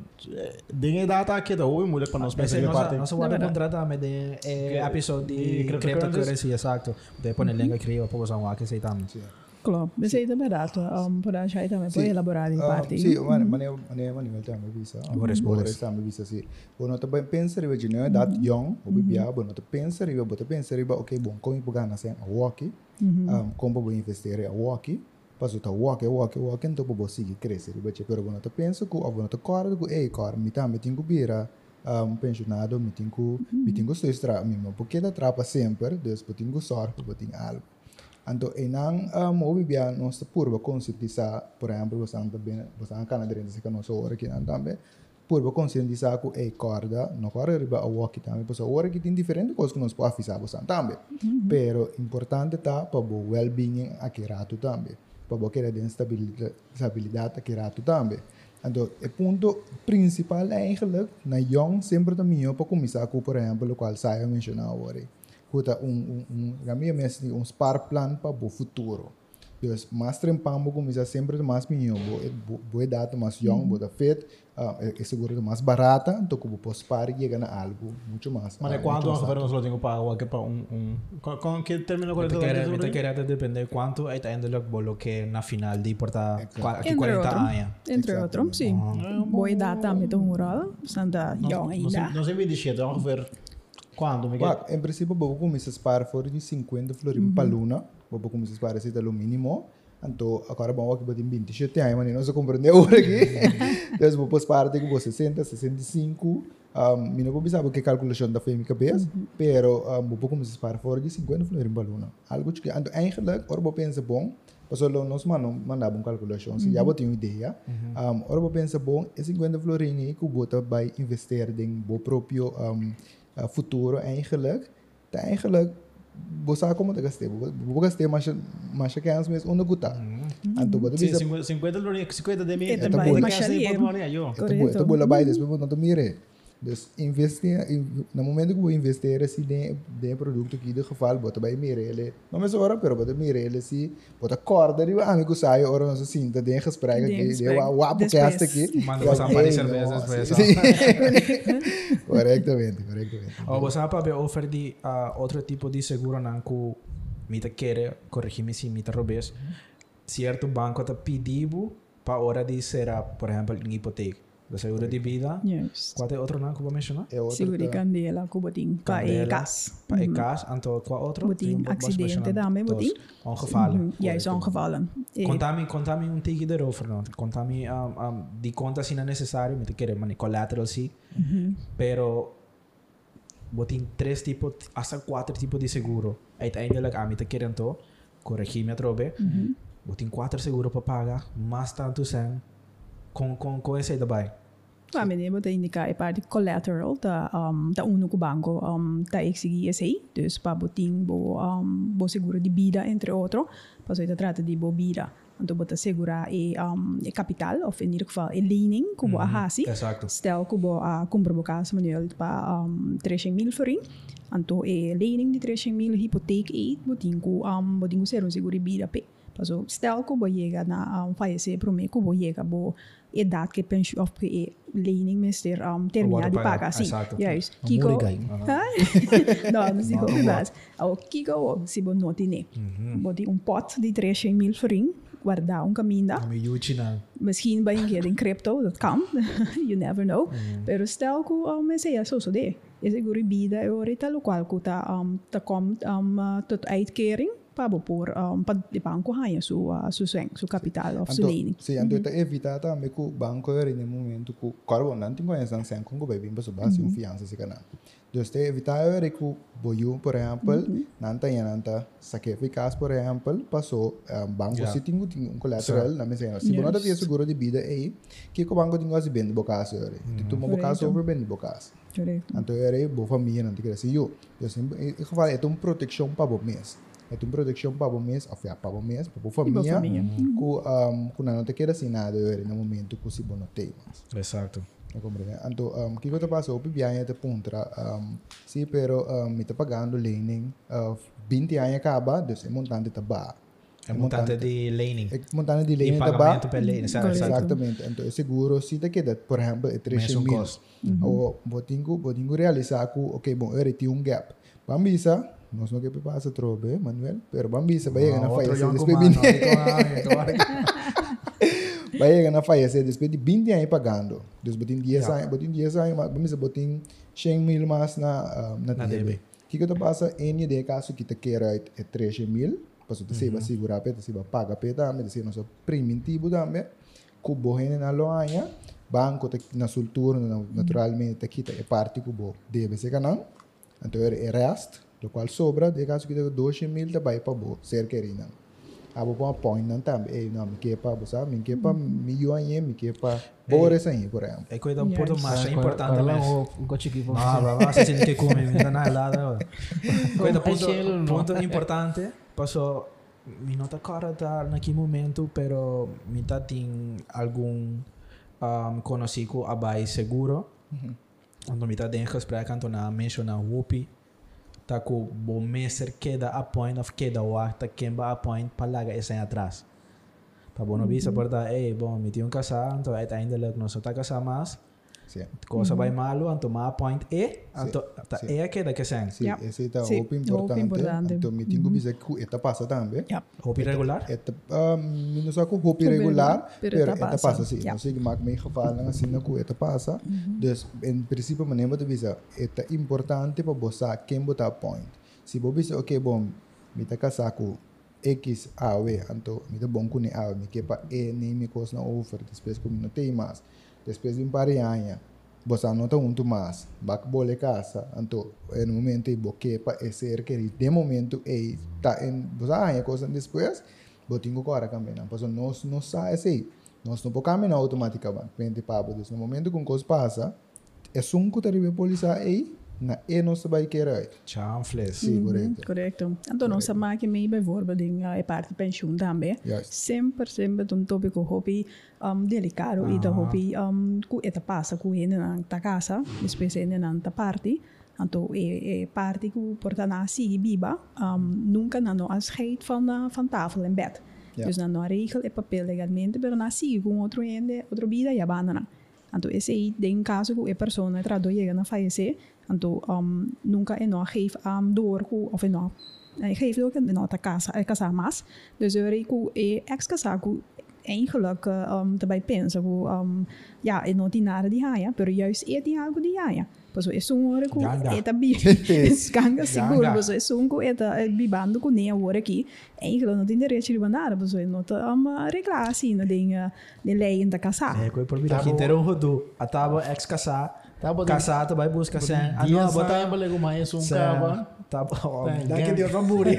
tem data aqui da ou mulher para nós pensar Esse que nossa, parte. nossa Na guarda contrata me de eh, episode de de cryptocurrencies. cryptocurrency, exacto. De pone lenga para usar um aqui sei tam. Sim. Klopt. Dus het is barato. Um, por aí também pode Sim. elaborar em Ah, parte. Sim, mano, mano, mano, mano, eu também visa. Boris, Boris. Boris também visa, sim. Bom, não também pensa riba de não dat young, o bebia, bom, não pensa riba, bom, pensa riba, ok, bom, como eu ganhar sem a walkie, um, como vou investir a walkie, passo tá walkie, walkie, walkie, então vou seguir crescer riba, che, pero bom, não pensa que, ou não corda, que, ei, cor, me também tenho bira, um, pensionado, me tenho, me tenho só extra, mesmo, porque da trapa sempre, depois tenho sorte, vou ter algo. Então, e não um, o bibia nossa purba conscientizar, por exemplo, você anda bem, você anda canadense que nossa hora que não também, purba conscientizar que é corda, não corda riba a walkie também, porque a hora que tem diferente coisas que nós podemos avisar você também. Pero importante tá para o well-being aqui rato também, para o que é de estabilidade, estabilidade aqui rato também. Então, o ponto principal eigenlijk, na jong sempre também para começar com, por exemplo, o qual sai mencionar agora. Kuta um um um kami mesmo um spar plan para o futuro. Dus mais trempambo começa sempre mais minho, bo bo data mais young, bo da fit, uh, é seguro mais barata, então como posso spar e chegar a algo muito mais. Mas é quando muito o mais governo só tem para o que para um um com- com que termina com Me te isso me te querer depende quanto uiteindelijk bolo que na final de porta aqui Entre 40 outro. anos. Entre outros, sim. Boa data tem um rol. Santa Young Não ainda. não sei me dizer, é quando Bak, em princípio, vou começar a spar fora de 50 florim para luna, vou começar a spar esse talo mínimo. Então, agora vamos aqui para 27 anos, mas não se compreende agora aqui. Então, vou spar de 60, 65. Um, não vou saber que calculação da minha cabeça, pero um, vou começar a fora de 50 florim para luna. Algo que, então, eigenlijk, ora vou pensar bom, lo nós mano mandava uma calculação, se já vou ter uma ideia. Um, ora vou pensar bom, é 50 florim aí que eu vou investir em o próprio um, uh, futuro eigenlijk. Tá eigenlijk você como te gastei, vou gastei mais mais que antes mesmo onde guta. Então vou Sim, dizer 50 50 dólares, 50 de mim. É é também, bom, mas ali é- eu. Lá depois vou não. Dus investir, no momento que vou investir assim de de produto que de geval bota vai mire ele. Não mas ora pero bota mire ele se bota corda e amigo sai ora nós assim da de gesprek De aqui de gesprek. wa wa Después. podcast aqui. Manda Ja, você uma de hey, cerveja nossa, depois. sim. Correctamente, correctamente. Oh, você vai para oferecer de uh, outro tipo de seguro não que me te quer corrigir-me se me te roubes. Certo banco te pediu para hora de ser, ah, por exemplo, uma hipoteca. De seguro de vida. Yes. Qual é outro não que eu vou mencionar? É outro Seguro tá- candela, que botin. Pa e Candela. gas. Para e cas, então qual outro? Botin Sim, vou- vou acidente mencionar também, dois. botin. Ongevallen. Mhm. Ja, zo'n gevallen. Eh, Conta-me, conta-me um tique erover, não? Conta-me um, um, de conta se não é necessário, me te querer, mano, collateral sim, pero botin três tipos, hasta quatro tipos de seguro. Uiteindelijk, a me te querer então, corrigir-me atrobe, botin quatro seguro para pagar, mas tanto sem, com, com, com esse daí. Ah, meneer, wat indica é parte collateral da um, da uno com banco um, da exigir esse dus para botin bo um, bo seguro de vida entre outro para isso trata de bo vida então bota segurar e um, e capital of in ieder geval e lening que bo ahasi. Exato. stel que bo a compra bo casa manuel para um, 300 mil florin então e lening de 300 mil hipoteca e botin ku um, botin ku ser um seguro de vida pe Paso, stel que bo chega na um, falecer pro me que bo chega bo idade que pensão of que e lening mister um, terminar de pagar, pagar sim exato. juist Een Kiko moeilijkheid. não não digo Não, que não mais o Kiko se bo não tem bodi um pot de 300 mil florin guardar um caminho A me yuchi na. Misschien ben je een keer in crypto, dat kan. you never know. Pero stel que um, me sei zo zo de. Is ik goede bida e orita lo qual que ta um ta komt um uh, tot uitkering pa bo por um pa de banco haya su uh, su swing, su capital of su lening. sim, então tá evitar também que o banco era no momento que o carbo não tem conhecimento sem com o bebê para subir um fiança se canal. Então tá evitar era que o boiu, por exemplo, não tem não tá sacrificas, por exemplo, passou um, banco Yeah. se tem um um collateral na mesa. Se não tem seguro de vida aí, que o banco tem que bem bocaço era. Tu bocaço Correto. over bem. Correct. Então era boa família não tem que ser eu. Eu sempre eu falo é uma proteção para o mês. É uma proteção para o mês, afia para o mês, para a família. ku um ku não te queda assim nada eu no momento que se tem mas Exato. não compreende então um que eu te passo o pibianha te puntra um sim pero um me te pagando lening uh 20 anos acaba dus é montante tá ba É montante de laning. é montante de E tá ba pagamento exato. exatamente então é seguro se te queda por exemplo é 3 Mesmo mil ou botingo botingo realizar ku ok bom eu tinha um gap. Pambisa, nós não que passa trobe, Manuel, pero bambisa, vai chegar na outro fallecer Yonko, depois mano. de Ito, ito, ito. vai na fallecer depois de 20 anos pagando. Dus botin 10 Ja. anos, botin 10 anos, mas bambisa botin 100 mil mais na ah, na Na DB. Que que passa em de caso que te queira é 13 mil, passo te seba segurar peta, seba paga peta, me se nosso primitivo também, cubo rene na loanha, banco te na sul turno naturalmente te quita é parte cubo debe ser canão, então é rest, do qual sobra, de caso que te 12 mil te vai para bo, ser querina. Abo pa point nan também, ei não, me quepa, você me quepa milhão aí, me quepa bores aí, por exemplo. É coisa um pouco Yes. mais importante para lá, o- o cochiqui, pô. Ah, vai, se que come, ainda não é nada. Coisa que ponto, não? ponto importante, passou, me nota cara tá naquele momento, pero me tá tem algum um, conhecido abai seguro. Quando me tá dentro que espreca, então na menciona Whoopi, com bom mestre queda a point of queda o tá quemba a point palaga essa em atrás. Tá bom, não bisa por dar, ei, bom, me tinha um casar, então uiteindelijk não só tá casar mais, Sim. cosa vai malo, então ma point e, então tá sim. é a queda que sen. Sim, Ja. esse é Sim, o importante. importante. Então, me tenho que dizer que eta passa também. Ja. Hoop irregular? Eta, um, não só com roupa Hoop irregular, irregular, pero pero eta eta passa. passa sim. Ja. Não sei que maak meio geval assim na ku eta passa. Dus em princípio maneira de visa, eta importante para você quem botar point. Se você dizer, ok, bom, me tá casar com X AW, então me tá bom com ne AW, me que para E nem me costa na offer, depois como não tem mais. Depois de par de anos, você anota muito mais, vai bole casa, então no momento e que para esse requerir, de momento e tá em, você ganha coisa depois, você tem que agora caminhar, porque nós não sai assim, nós não podemos caminhar automaticamente, dus no momento que coisa passa, é que tá polícia aí, na e querer. Chanfles. Sim, Mhm, correto. Correcto. Então, nós sabemos que meio bijvoorbeeld in uh, parte pensioen também. Juist. Sempre, sempre um tópico hobby um, delicado e da Ah. hobby um, ku eta passa ku ene na ta casa, depois ene na ta party. Então, é, é parte que porta na sigi biba, um, nunca na no afscheid van, uh, van tafel en bed. Ja. Dus na no regel e papel legalmente, pero na sigi com outro ende, outro vida e abandona. Então, esse aí, tem caso que a pessoa trado chega a falecer, então, um, nunca é não geef um, door, ku, of é não, hij geeft ook een nota casa, eh, casa mas. Dus er is ook eh, ex casa ku eigenlijk um, daarbij pensa ku um, ja, é não tinha de haia, pero juist é de algo de haia. Pues é um hora ku Ganga. é bi ganga seguro, Ganga. pues é um ku é bibando ku nem hora aqui. Eigenlijk não tem direito de nada, pues é não tá um regla assim, não tem de lei da casa. É, coisa por mim. Tá Aqui bom. inteiro um rodo. A tábua ex casar. Tá bom, Casar, tu vai buscar sen. Ah, Dia não, sa botar yang boleh mais um sen. cava. Tá bom. Tá, Dá que gang. Deus vai morrer.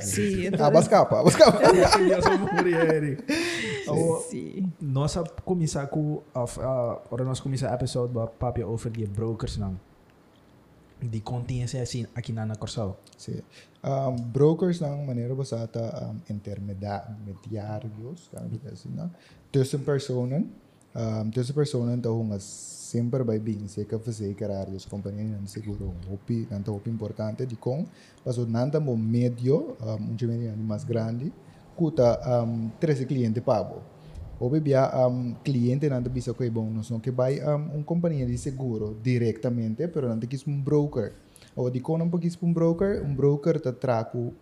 Sim, Ah, mas capa, mas capa. Dá que Deus vai morrer, Eric. sim. Nós começar com, of, uh, ora nós começar a episode ba papia over die brokers não. Die continência assim aqui na na Corsal. Sim. Um, brokers ng maneira basata um, intermediários, assim, na? Tussen personen, um, tussen personen tá uma sempre vai bem se que verzekeraar dus companhia não seguro um hopi, nanta hopi importante de com, paso nanta mo medio, um, um gemini mais grande, kuta um, 13 cliente pago. Ou bia um, cliente nanta bisa ko bom, não são que vai um, um companhia de seguro diretamente, pero nanta quis um broker. Ou di ko nang pagkis um broker, um broker ta traco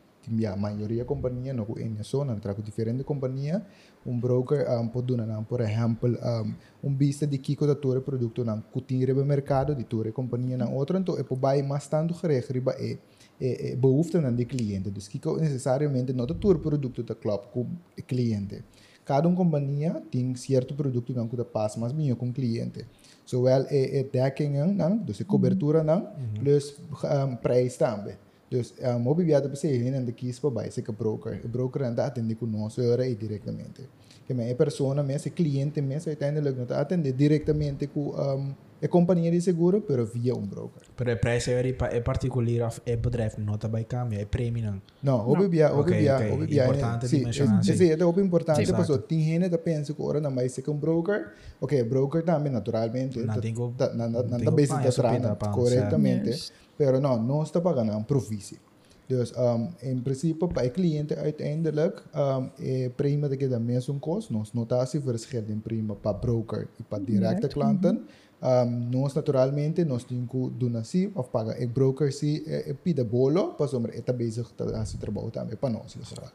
a maioria companhia no ko enya so na traco diferente companhia um broker um poduna na por exemplo um, um vista de kiko da ture produto na kutin rebe mercado di ture companhia na outra então é por bai mais tanto gereg riba é é, é behoefte na de cliente dus kiko necessariamente não da ture produto da club com cliente. Cada um companhia tem certo produto não que passa mais minha com cliente. Zowel é, é dekking não dus é cobertura não plus um, prijs também Dus uh, mo bibiyado pa sa ilin ang dakis pa ba sa broker. O broker ang atende ko no so era diretamente. Que may persona me cliente me uiteindelijk atende diretamente com um, a companhia de seguro pero via um broker. Pero é preço é para é particular of é bedrijf nota by câmbio, é prêmio não. No, o bibia, o Ok, bibia, ok. o bibia. Importante Sì, dimensionar, es- sì. sì, ito é importante Sì, porque tem gente que pensa que ora na mais ser um broker. Ok, broker também naturalmente. Não ta- tem como- ta- na na não na tem ta como base pagar da essa trana pita, pá, corretamente. Yes. Pero não está pagando um provício. Dus um, in principe bij cliënten uiteindelijk um, eh, prima dat je de mesmo kost, nos notatie verschilt in prima para broker e para directe Direct, klanten. Um, nós naturalmente nós temos que doen assim of pagar e broker se eh, eh, pida bolo, pas om er eta bezig te als trabalho também para nós, dus wat.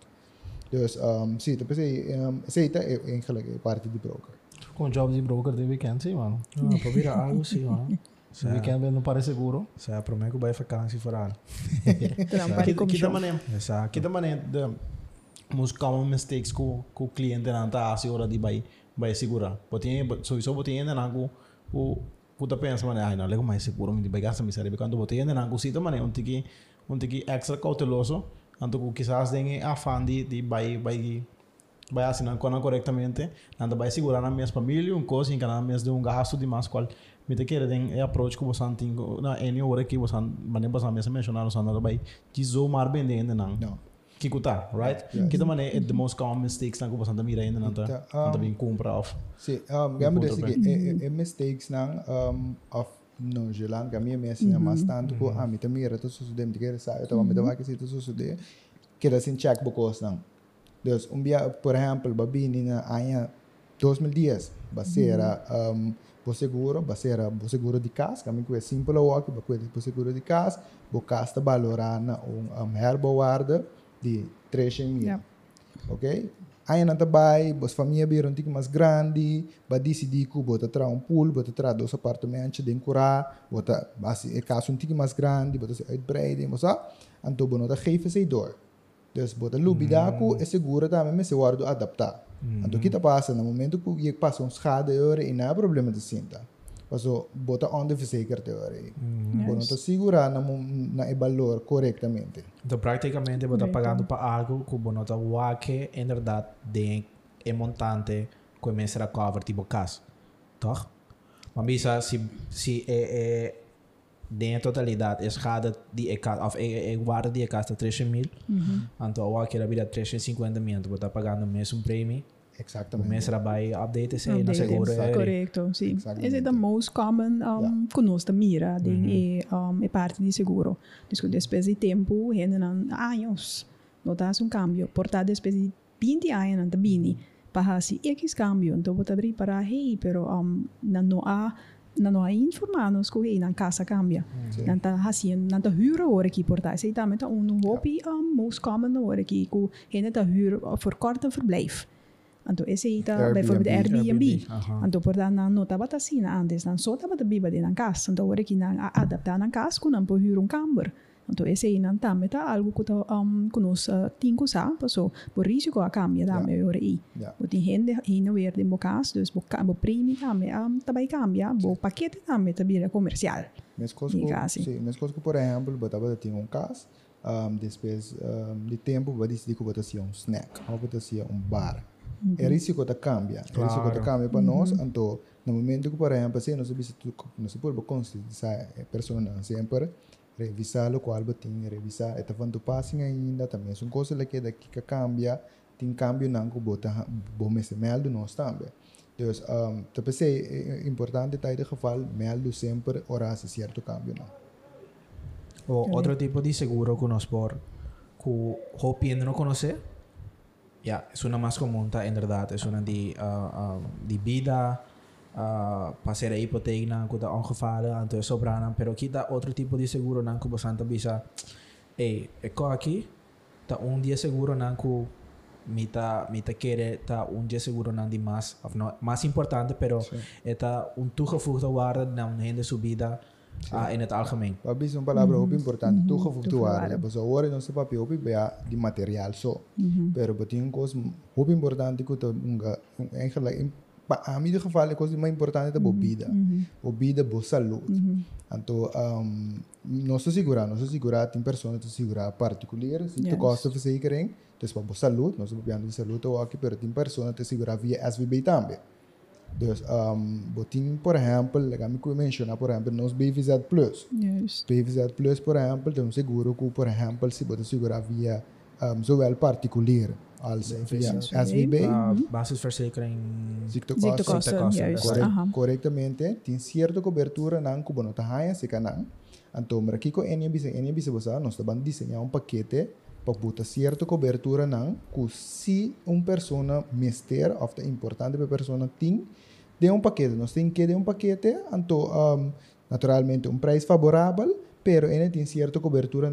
Dus um, sim, então pensei, um, aceita é eigenlijk é parte do broker. Com job de broker de weekend, sim, mano. Ah, probeer algo sim, mano. Se weekend não parece seguro. Zij ja, probeer bij vakantie vooral. Trampar e Que comissão. maneira, Exacto. que maneira de most common mistakes que que o cliente não tá assim hora de vai vai segurar. Botinha, sowieso botinha ainda não o puta pensa mano, ai não, lego mais seguro, me vai gastar miséria, quando botinha ainda não cita mano, um tiki um tiki extra cauteloso, anto que quizás tenha afã de de vai vai vai assinar corretamente, nada vai segurar na minha família, um coisa que na minha de um gasto de mais qual te quer tem é approach que você tem na any hora que você mané você mesmo mencionar você nada vai desomar bem ainda não. Não. que kuta, right? Kita mana é the most common mistakes na kupasan ainda nanta Ita, nanta um, bem compra of. Sim, um, desse Encontra que é, é mistakes não um, of no gelan kami é assim mas tanto ko ah mita mira to susude mita kira sa ito mita wa kasi to susude kira sin check bukos nang dus um dia por exemplo babini na aya 2010 basera um, bo seguro basera bo seguro de casa kami ko é simple walk ba ko bo seguro de casa bo casta valorar um, um herbowaarde de 300 mil Ja. ok? Aí na tabay, bos família biron tik mais grande, ba decidi ku bota tra um pool, bota tra dois apartamentos de curar, bota assim, é caso um tik mais grande, bota se uitbreiden, mas anto bono da geven se door. Dus bota lubida ku é segura também, mas se guardo adaptar. Anto kita passa no momento que passa um schade euro e não há problema de cinta. Paso bota onde verzekerd euro. Bono Yes. te segura na mo- na e valor corretamente. Então, praticamente, você está pagando para algo que você está waque, em verdade, é montante que você será cover, tipo casa. Toch? Mas, se, se é, é, de totalidade, é schade die é casa, of é, é waarde die é casa 300 mil, então, o waque era vida 350 mil, você está pagando o mesmo prêmio, o Exatamente. mês era vai update, se na seguro é... Correcto, sim. Esse é o most common um, conosco mira, de, é, um, é parte de seguro. Que depois de tempo, ainda não, anos, notas um cambio. Portanto, depois de 20 anos, não tá bini, para se X cambio, então vou abrir para, hey, pero um, não há não não há informados que hey, na casa cambia. Não tá assim, não tá hura hora aqui portanto. Esse também tá um hobby um, most common hora aqui que ainda tá hura voor korte verblijf. Então, esse aí tá, bijvoorbeeld Airbnb. Airbnb, aham. Então, portanto, não não estava assim antes, não só estava biba de na casa. Então, agora que não adaptar na casa, que não pode vir um camber. Então, esse aí não também tá algo que tá um, que nós uh, temos que saber, so, por risco a cambia também agora aí. Ja. Bo tem gente ainda weer de bo casa, dus bo, bo prêmio também, um, também cambia, bo paquete também também é comercial. Mas coisa Diga que, assim. sim, mas coisa que, por exemplo, botava tinha um caso, um, depois um, de tempo, vai decidir que bota um snack, ou bota um bar. É isso que cambia, é isso que Claro. cambia para nós, então, no momento que, por exemplo, se nós vamos nós por considerar a pessoa sempre revisar o qual tem revisar, está falando passing ainda, também são coisas que daqui que cambia, tem cambio não que bota bom mês meldo nós também. Dus um, te pensei, é importante tá de geval meldo sempre horas certo cambio não. O outro tipo de seguro que nós por que Hopi ainda não conhece. Ja, es una más común, en verdad. Es una de, uh, uh, de vida, uh, passer hipoteca, que tá ongevallen, então sobraram. Pero aqui tá outro tipo de seguro, não que você bisa, hey, eu aqui, tá um dia seguro, não que mita mita querer tá um dia seguro não de mais, of no, mais importante, pero é tá um toegevoegde waarde na een hele subida uh, in het algemeen. Papi é uma palavra muito importante, tu que tu toegevoegde área, mas agora não se papi opi bea de material só. Pero botin een coisa muito importante que tu unga eigenlijk pa a de geval é coisa mais importante da bebida. Bebida boa saúde. Então, um, nós segurar, nós segurar tem pessoas que segurar particular, se tu Yes. costa verzekering, dus para boa saúde, nós bebendo de saúde ou aqui, pero tem pessoas que segurar via SVB também. Dus um, botin, por exemplo, legal me mencionar, por exemplo, nós BVZ Plus. Juist. PVZ Plus, por exemplo, tem um seguro que, por exemplo, se você segurar via um, particular Uh, juist. correct. Aha. correctamente, tem certa cobertura não que não se canang, Então, mas aqui com NBC, NBC você nós estamos desenhar um paquete para botar certa cobertura não, que se uma pessoa mister ou é importante para a pessoa tem, de um paquete. Nós temos que de um paquete, então, um, naturalmente, um preço favorável, pero ele tem certa cobertura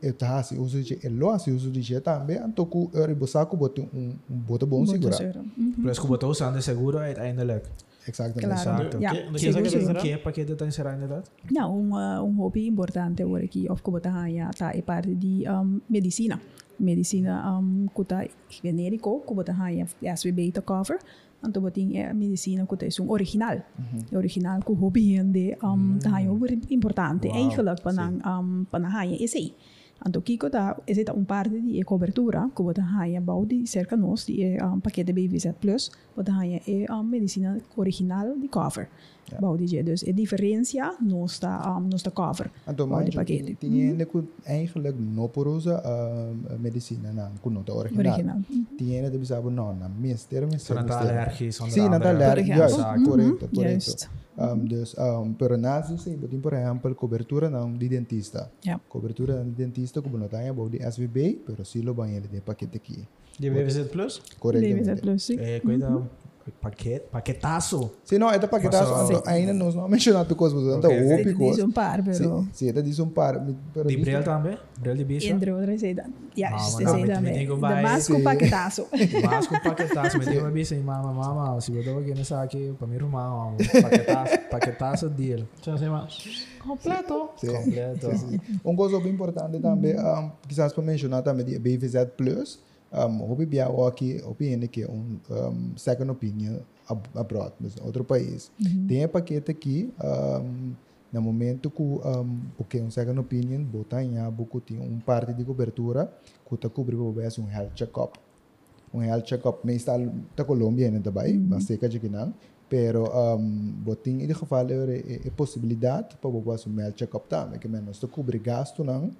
está se usa de ele se usa de também, que ele botar que bota um um bota bom seguro. Por isso que botou usando de seguro uiteindelijk. Exatamente. Claro. Exacto. Ja, Que- que- seguro, que- seguro. Que paquete tem será inderdaad? Nou, um, uh, um hobby importante agora aqui, of como tá ya tá é parte de um, medicina. Medicina um, que tá genérico, como tá ya SVB tá cover. Então, botin é medicina que é um original. Original que hobby de um, tá ya over importante. Wow, Eigenlijk para um, para ya esse. Então, Kiko tá, esse tá um parte de cobertura, que botar ya bau de cerca nós, de um, paquete BVZ Plus, botar ya é um, medicina original de cover. Bau de je. Dus de diferentia nos está um, nos está cover. Então, Bau de mas paquete. tem ainda que eigenlijk não por usa a medicina não, que não está original. Original. Tem ainda de saber não, na mister, Zo mister, na mister. allergisch. onder Sim, na andere. talar, Por Um, dus, um, pero por exemplo, cobertura não de dentista. Ja. Cobertura de dentista, como não tem a de SVB, pero sí lo van a de paquete aqui. De BVZ Plus? BVZ Corretamente. Plus, sim. Eh, cuida, paquete, paquetaço. Sim, não, é da paquetaço, Passou. então, ainda nós não mencionamos coisas, mas então, Ok, ok. ouve Diz coisas. um par, pero Sim, sim, até diz um par. me- pero diz- bril também? Bril de bicho? entre Ah, aí me- também. me digo Da vai- mais com Sim. paquetaço. Mas com paquetaço, me diga uma bicha aí, mama, mama, se eu dou aqui nessa aqui, para mim irmão, paquetaço, paquetaço dele. Já sei mais. Completo. Sim. Completo. Uma coisa bem importante também, um, quizás para mencionar também, de BVZ Plus, um, o BBA aqui, opinião que é um, um second opinion ab abroad, mas outro país. Tem um paquete aqui, um, no momento que um, porque um second opinion, botar em que tem um parte de cobertura, que está cobrindo o um health check-up. Um health check-up, meestal da Colômbia ainda também, mas seca de que não. Pero um, botin in ieder geval er é, é possibilidade para o um health check-up também, que menos tu cobre gasto não é,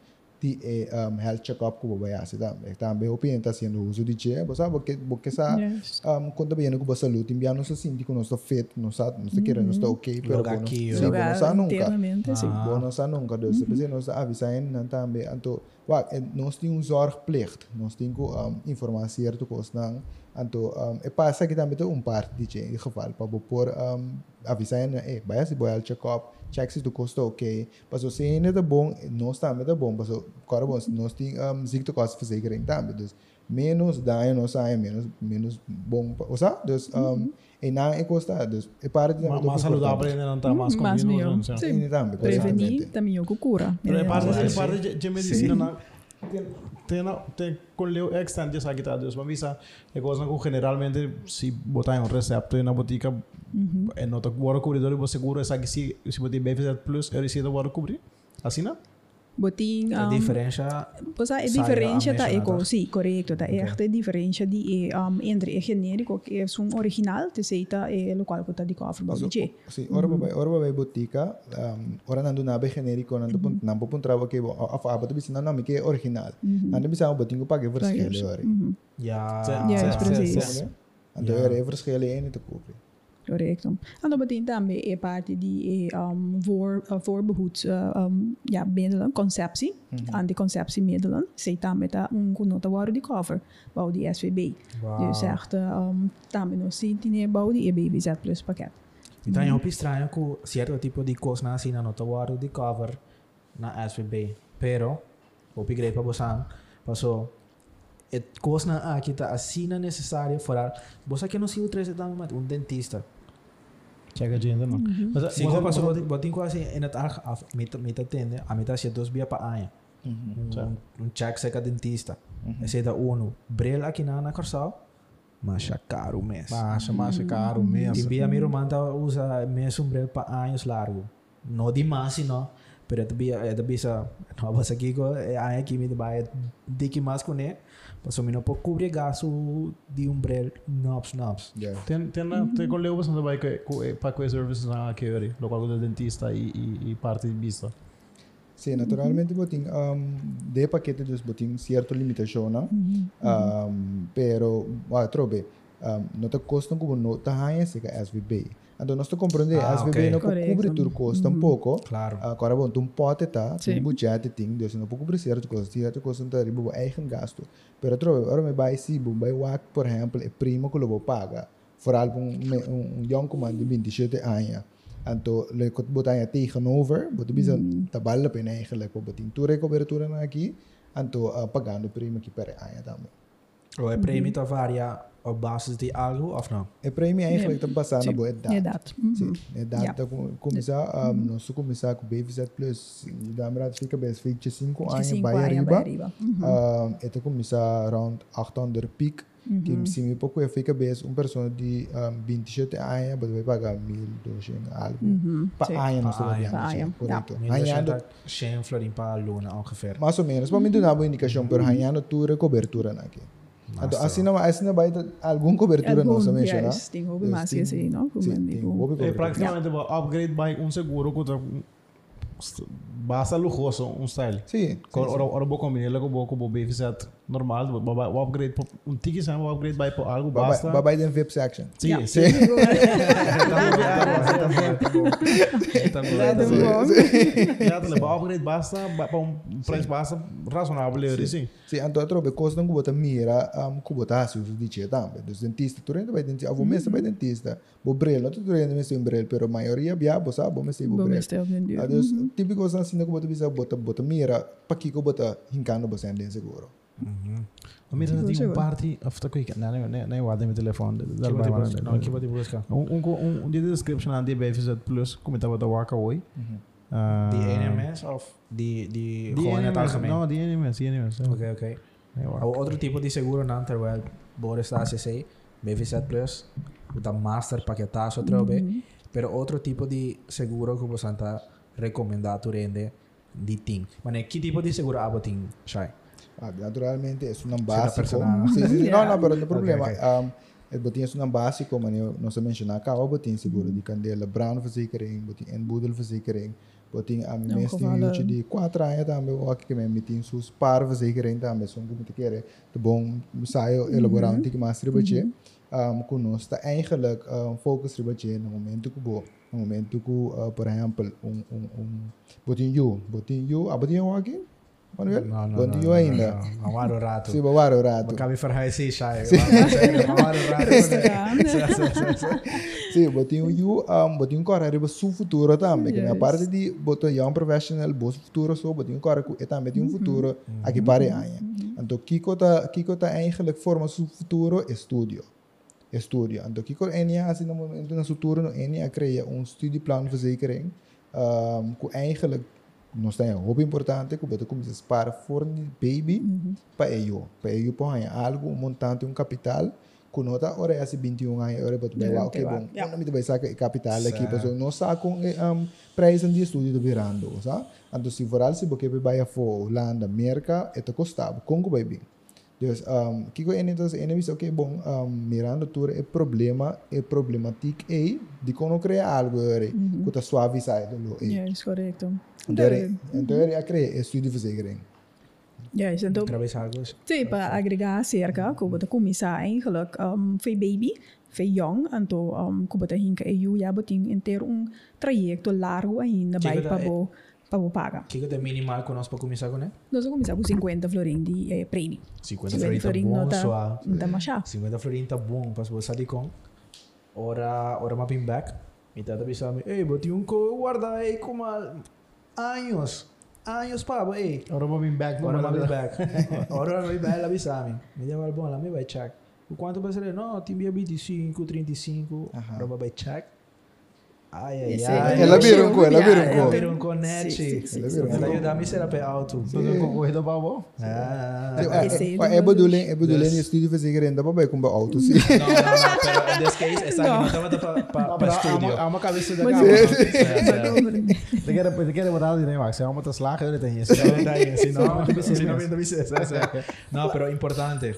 um, health check-up que você faz também. Também o cliente está sendo uso de che, sabe porque porque sa Yes. um, quando bem com a saúde, enviar nos assim, que nós está feito, nós está nós está querendo, nós está ok, pero aqui, sim, nós está nunca. Ah. Nós está nunca, dus mm -hmm. nós avisar não também, então, wa, nós temos um zorgplicht, nós temos um, informar certo coisa não, então, um, e passa que também tem um parte de che, em geval, para pôr um, avisar, eh, vai se boiar check-up, check se tu custa ok, mas se ainda é bom, nós também é bom, mas agora bom, nós temos um, ziektekostenverzekering também, dus menos dano nós sai, menos menos bom, ou seja, dus um, e não é custa, dus é parte Mais, mais saudável ainda não está mais não sei. Sim. também, Prevenir também é o que cura. É parte, é parte de, de medicina. Não, tem, tem, tem leu extant just aqui tá Deus, mas visa é coisa que generalmente se botar em um recepto na botica é nota que bora cobridor e você seguro essa aqui se se botar BVZ plus é receita bora cobrir. Assim não? Botin, A um, diferença, Pois a Sai diferença a tá mencionar, eco, tá? sim, correto, tá echt a diferença de um, entre o genérico que é um original, te seita é o qual que tá de cover Mas, bom de sim, ora vai, ora vai botica, um, ora nando na be genérico, nando pun, nampo pun trawa que a fa abata bisina nami que é original. Nando bisa o botinho pague verschillen ora. ja, Sim, Ja, sim, is sim, precies. sim. Então Ja. era verschillen en te kopen. Correcto. En dat betekent daarmee é parte de um, voor, uh, voorbehoed uh, um, ja, middelen, conceptie, anticonceptiemiddelen, zij daarmee daar een genota worden die cover, bouw die SVB. Wauw. Dus echt, um, daarmee nog zien die bouw die EBBZ plus pakket. Então é um estranho que certo tipo de coisa na assim não tá guardo de cover na SVB, pero o pigre para você, passou et coisa na aqui tá assim necessária fora. Você que não se usa também um dentista. Chega de ainda não. Mas Sim, eu passo botin quase em het arg af met met atende, a meta se dos via pa aia. Um um check seca dentista. Esse da uno, brel aqui na na corsal, mas é caro mês. Baixa, mais caro mesmo. Timbia mi romanta usa mesmo brel pa anos largo. No di mas no, pero tabi é tabi sa no basta aqui ko é aia que me vai de que mais com né. Passou me não pode cobrir gasto de um brel nops nops. Ja. Tem, tem, tem com leu bastante vai que para que serviços na que ori, local do dentista e, e, e parte de vista. Sim, naturalmente botin um, de paquete dus botin certo limitação, não? Um, pero, ah, trobe, um, não te custa como não te ganha se que SVB. Então nós te compreende Ah, SVB ok. não pode Correto. cobrir tudo custa um pouco. Claro. Agora bom, tu pode tá, tu budget ting, dus não pode cobrir certo coisa, certo coisa não tem o eigen gasto. Pero trove, agora me vai se bom, vai wak, por exemplo, é primo que eu vou pagar. Vooral um um young man de 27 anos. Então, le kot botar tegenover, botar bisa tabal pe na eigenlijk op botin toere cobertura na aqui, então uh, pagando primo que per ano também. Ou é prêmio tá varia op basis die algo of nou? E premi eigenlijk nee. basa na e dat. E dat. E dat ta um no su komisa ku BVZ plus raad, ik fika een fitche 5 ani Riba. Um e ta komisa 800 pic. Que me pouco eu fica een uma pessoa de um, 27 anos, você vai pagar 1.200 algo. Uhum, para anos, não sei o que é. Correto. Ganhando. een florim para a luna, ongeveer. Mais ou menos. Para mim, dá uma indicação, cobertura. Então, assim não, assim não vai ter alguma cobertura Algum, nossa, mencionar. yes, tem hobby mais que assim, não? Como Sim, eu tem digo. hobby É cobertura. praticamente o upgrade by um seguro contra um basta lujoso um style. Sim, Ora ora ora bo combina com bo BVZ normal, o upgrade po- um tiki sabe o upgrade by po algo basta. Babai den VIP section. Sim, sim. Tá bom. Ja, dan o upgrade basta, para um preço basta razonável, ali, sim. Sim, então trobe costa não bota mira, um kubota se usa de também. Dos dentista, tu ainda vai dentista, avô mesmo vai dentista. Bo brel, não tu ainda mesmo tem brel, pero a maioria bia, bo sabe, bo mesmo bo Bom, brel. este o vendido. Adeus, típico assim, não bota bisa bota bota mira, pa kiko bota hincando bo sem den seguro. Maar meer dat Goed, die een zo. party, of dat kijk, nee, nee, nee, nee, wat mijn telefoon. Dat Que bij vou te mij. buscar? Não, que vou te buscar? Um, um, um, um, die description aan die BVZ Plus, comentava da Waka Oi. Die NMS of die, Die gewoon in het NMS, algemeen? não, die NMS, die NMS. Oké, oké. Nee, Waka. Ou outro tipo de seguro não, terwijl Boris está ACC, BVZ Plus, o da Master paquetaço outra vez, pero outro tipo de seguro que você está recomendado rende de ting. Mas que tipo de seguro abo ting, Shai? Ah, naturalmente um Cada básico. Sim, sim, Yeah. não, não, pero no problema. ok. Um, het botinho é um básico, mas eu não se mencionar, cá, o botinho seguro de candela, brown verzekering, botinho en boedel verzekering, botinho a mim Não, mesmo gevallen. tem de 4 anos também, o que me metem sus par verzekering também, são como te quer, te bom, saio elaborar um tique mais ribatje. Um, conosco está eigenlijk um, focus ribatje no momento que bo, no momento que, uh, por exemplo, um, um, um botinho you, botinho you, a botinho aqui? Manuel? botinho you ainda. Não, não, rato. Sim, bawaru rato. Acabei de falar assim, Shai. Não, rato. Sim, botinho you, um, botinho corre arriba su futuro também. Que a Yes. parte de botar young professional, bom futuro so, botinho corre que também tem um futuro aqui para amanhã. Então, Kiko tá, Kiko tá eigenlijk forma su futuro estudio. Estudio. Então, Kiko enia assim no momento na futuro no enia cria um studieplan verzekering. Um, que eigenlijk nós temos um hobby importante que você começa a sparar for de baby para eu. Para eu põe algo, um montante, um capital. Que nota ora é assim 21 anos, ora vai Ja, lá, ok, bom. Não me vai sacar capital aqui, porque nós sacamos um, prijs de estudo do virando, sabe? Então, se for algo, se você vai para Holanda, América, é custava, como vai bem. Dus, um, kiko en então, en is oké, bom, um, mirando tudo é problema, é problemático é de quando criar algo, é, que tá suave sai do lo, é. Juist, correcto. Então, é, então é criar estudieverzekering. Juist, en dan Através de algo. Sim, para agregar acerca, como você começar eigenlijk um, foi baby, foi young, então um, como você hinka EU, já botin ter um trajecto largo ainda Que vai que dá- para bo para bo pagar. Que é minimal que nós para começar com, né? Nós vamos começar com 50 florin de eh, prêmio. 50 50 florin florin tá não bom, tá suave. não tá machado. 50 florin tá bom, para você sair com. Ora, ora ma pin back. E tá pensando, ei, boti um co guarda aí como anos. Anos pa, ei. Ora vou vir back, Ora ma não pin back. Ora ma pin back, la bisami. Me deu al bom, la me vai check. O quanto vai ser? Não, tem 25, 35. Aham. Ora vai check. Ai, ai, Esse ai. é- Ela vira um co, ela vira um ela um sim, sim, Ela sim. ajuda a me ser a pé alto. Tudo com corrida para bom. É, é é é bedoeling Dus- estudieverzekering, dat bij com auto, sim. Não, não, não, this case, essa aqui não estava para para estúdio. Há uma cabeça da Mas sim. Você quer, você quer botar ali, né, Max? É uma slagen, ele tem isso. Não, tá aí, se não, se não, não, não, pero importante.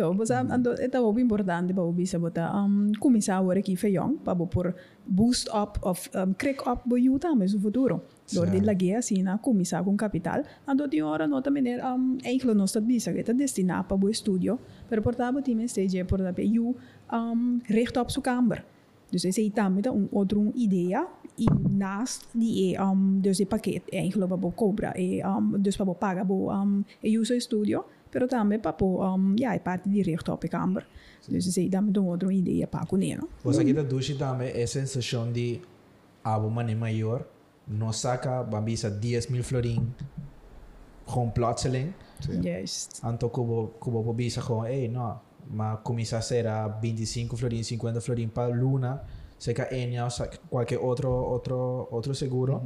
Um, ando, ito é importante para bisa bota um, começar a work aqui feijão para por boost up of um, crack up bo you também no futuro. Door die Certo. lagea assim na começar com capital. Ando die hora nota meneer um, eigenlijk não está bisa que está destinado para o estudio, pero portava time stage por da you um, recht op sua kamer. Dus esse também tá um outro ideia e naast die um, dus die pakket eigenlijk para cobra e um, dus para paga bo um, e uso studio, pero também para um, ja, é parte de recht op a kamer. Dus esse também tá um outro ideia para com ele. Você aqui da ducha também é a sensação de abo mane maior, não saca bambisa 10 mil florin, gewoon plotseling. Juist. Anto kubo kubo pobisa gewoon, hey, no, maar comienza a ser a 25 florin, 50 florin para luna, seca enya, qualquer outro outro outro seguro.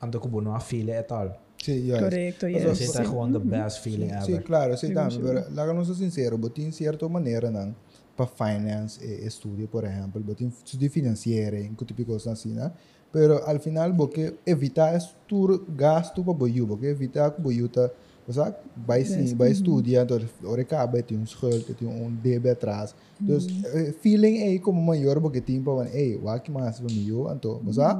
Anto kubo no afile et al. Sí, ya. Correcto, Mas, yes. Esse é gewoon the best feeling Sí, ever. claro, sí, Sí, también. sí. Pero la no sincero, botín en cierta manera, ¿no? Para finance e estudio, por ejemplo, botín estudio financiero, en que tipo de cosas así, ¿no? Pero al final, porque evitar es tu gasto para boyu, porque evitar que boyu ta, o sea, vai sim, Yes. vai estudiar, então, ora acaba, tem um schuld, tem um débito atrás. Então, eh, feeling é como maior, porque tem para, ei, o que mais para mim, então, o sea,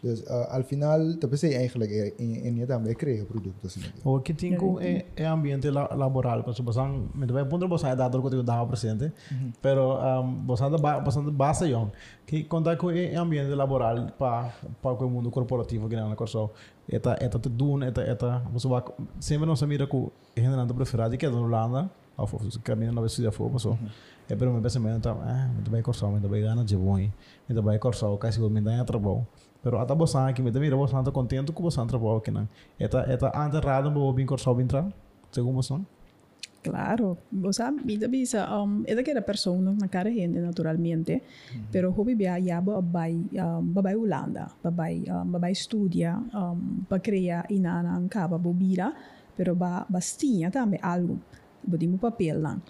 Dus uh, al final, te pensei eigenlijk eh, in, in je daarmee creëren producten. O que tem com é, é ambiente la, laboral, porque você me vai ponto você é dado que eu dava presente, pero um, você anda bastante basta yon. Que conta com é ambiente laboral para para o mundo corporativo que na corso. Eta eta te doen, eta eta você vai sempre não se mira com generando preferado que é da Holanda, of caminho na vez for, passou. É pero me pensamento tá, ah, me vai corso, me vai ganhar de bom, me vai corso, casi vou me dar trabalho. Pero ata bosan aqui, me mira bosan tá contento com bosan trabalho aqui não. Eta eta anterrado bo bin corso bin tra. Segundo bosan. Claro, o sea, vida bisa, um, eda que era persona na cara gente naturalmente, pero hobby bia ya ba bai, um, ba bai Holanda, ba bai, um, ba bai studia, um, ba crea inana ancaba bobira, pero ba bastinha também algo, bodimo papel lang.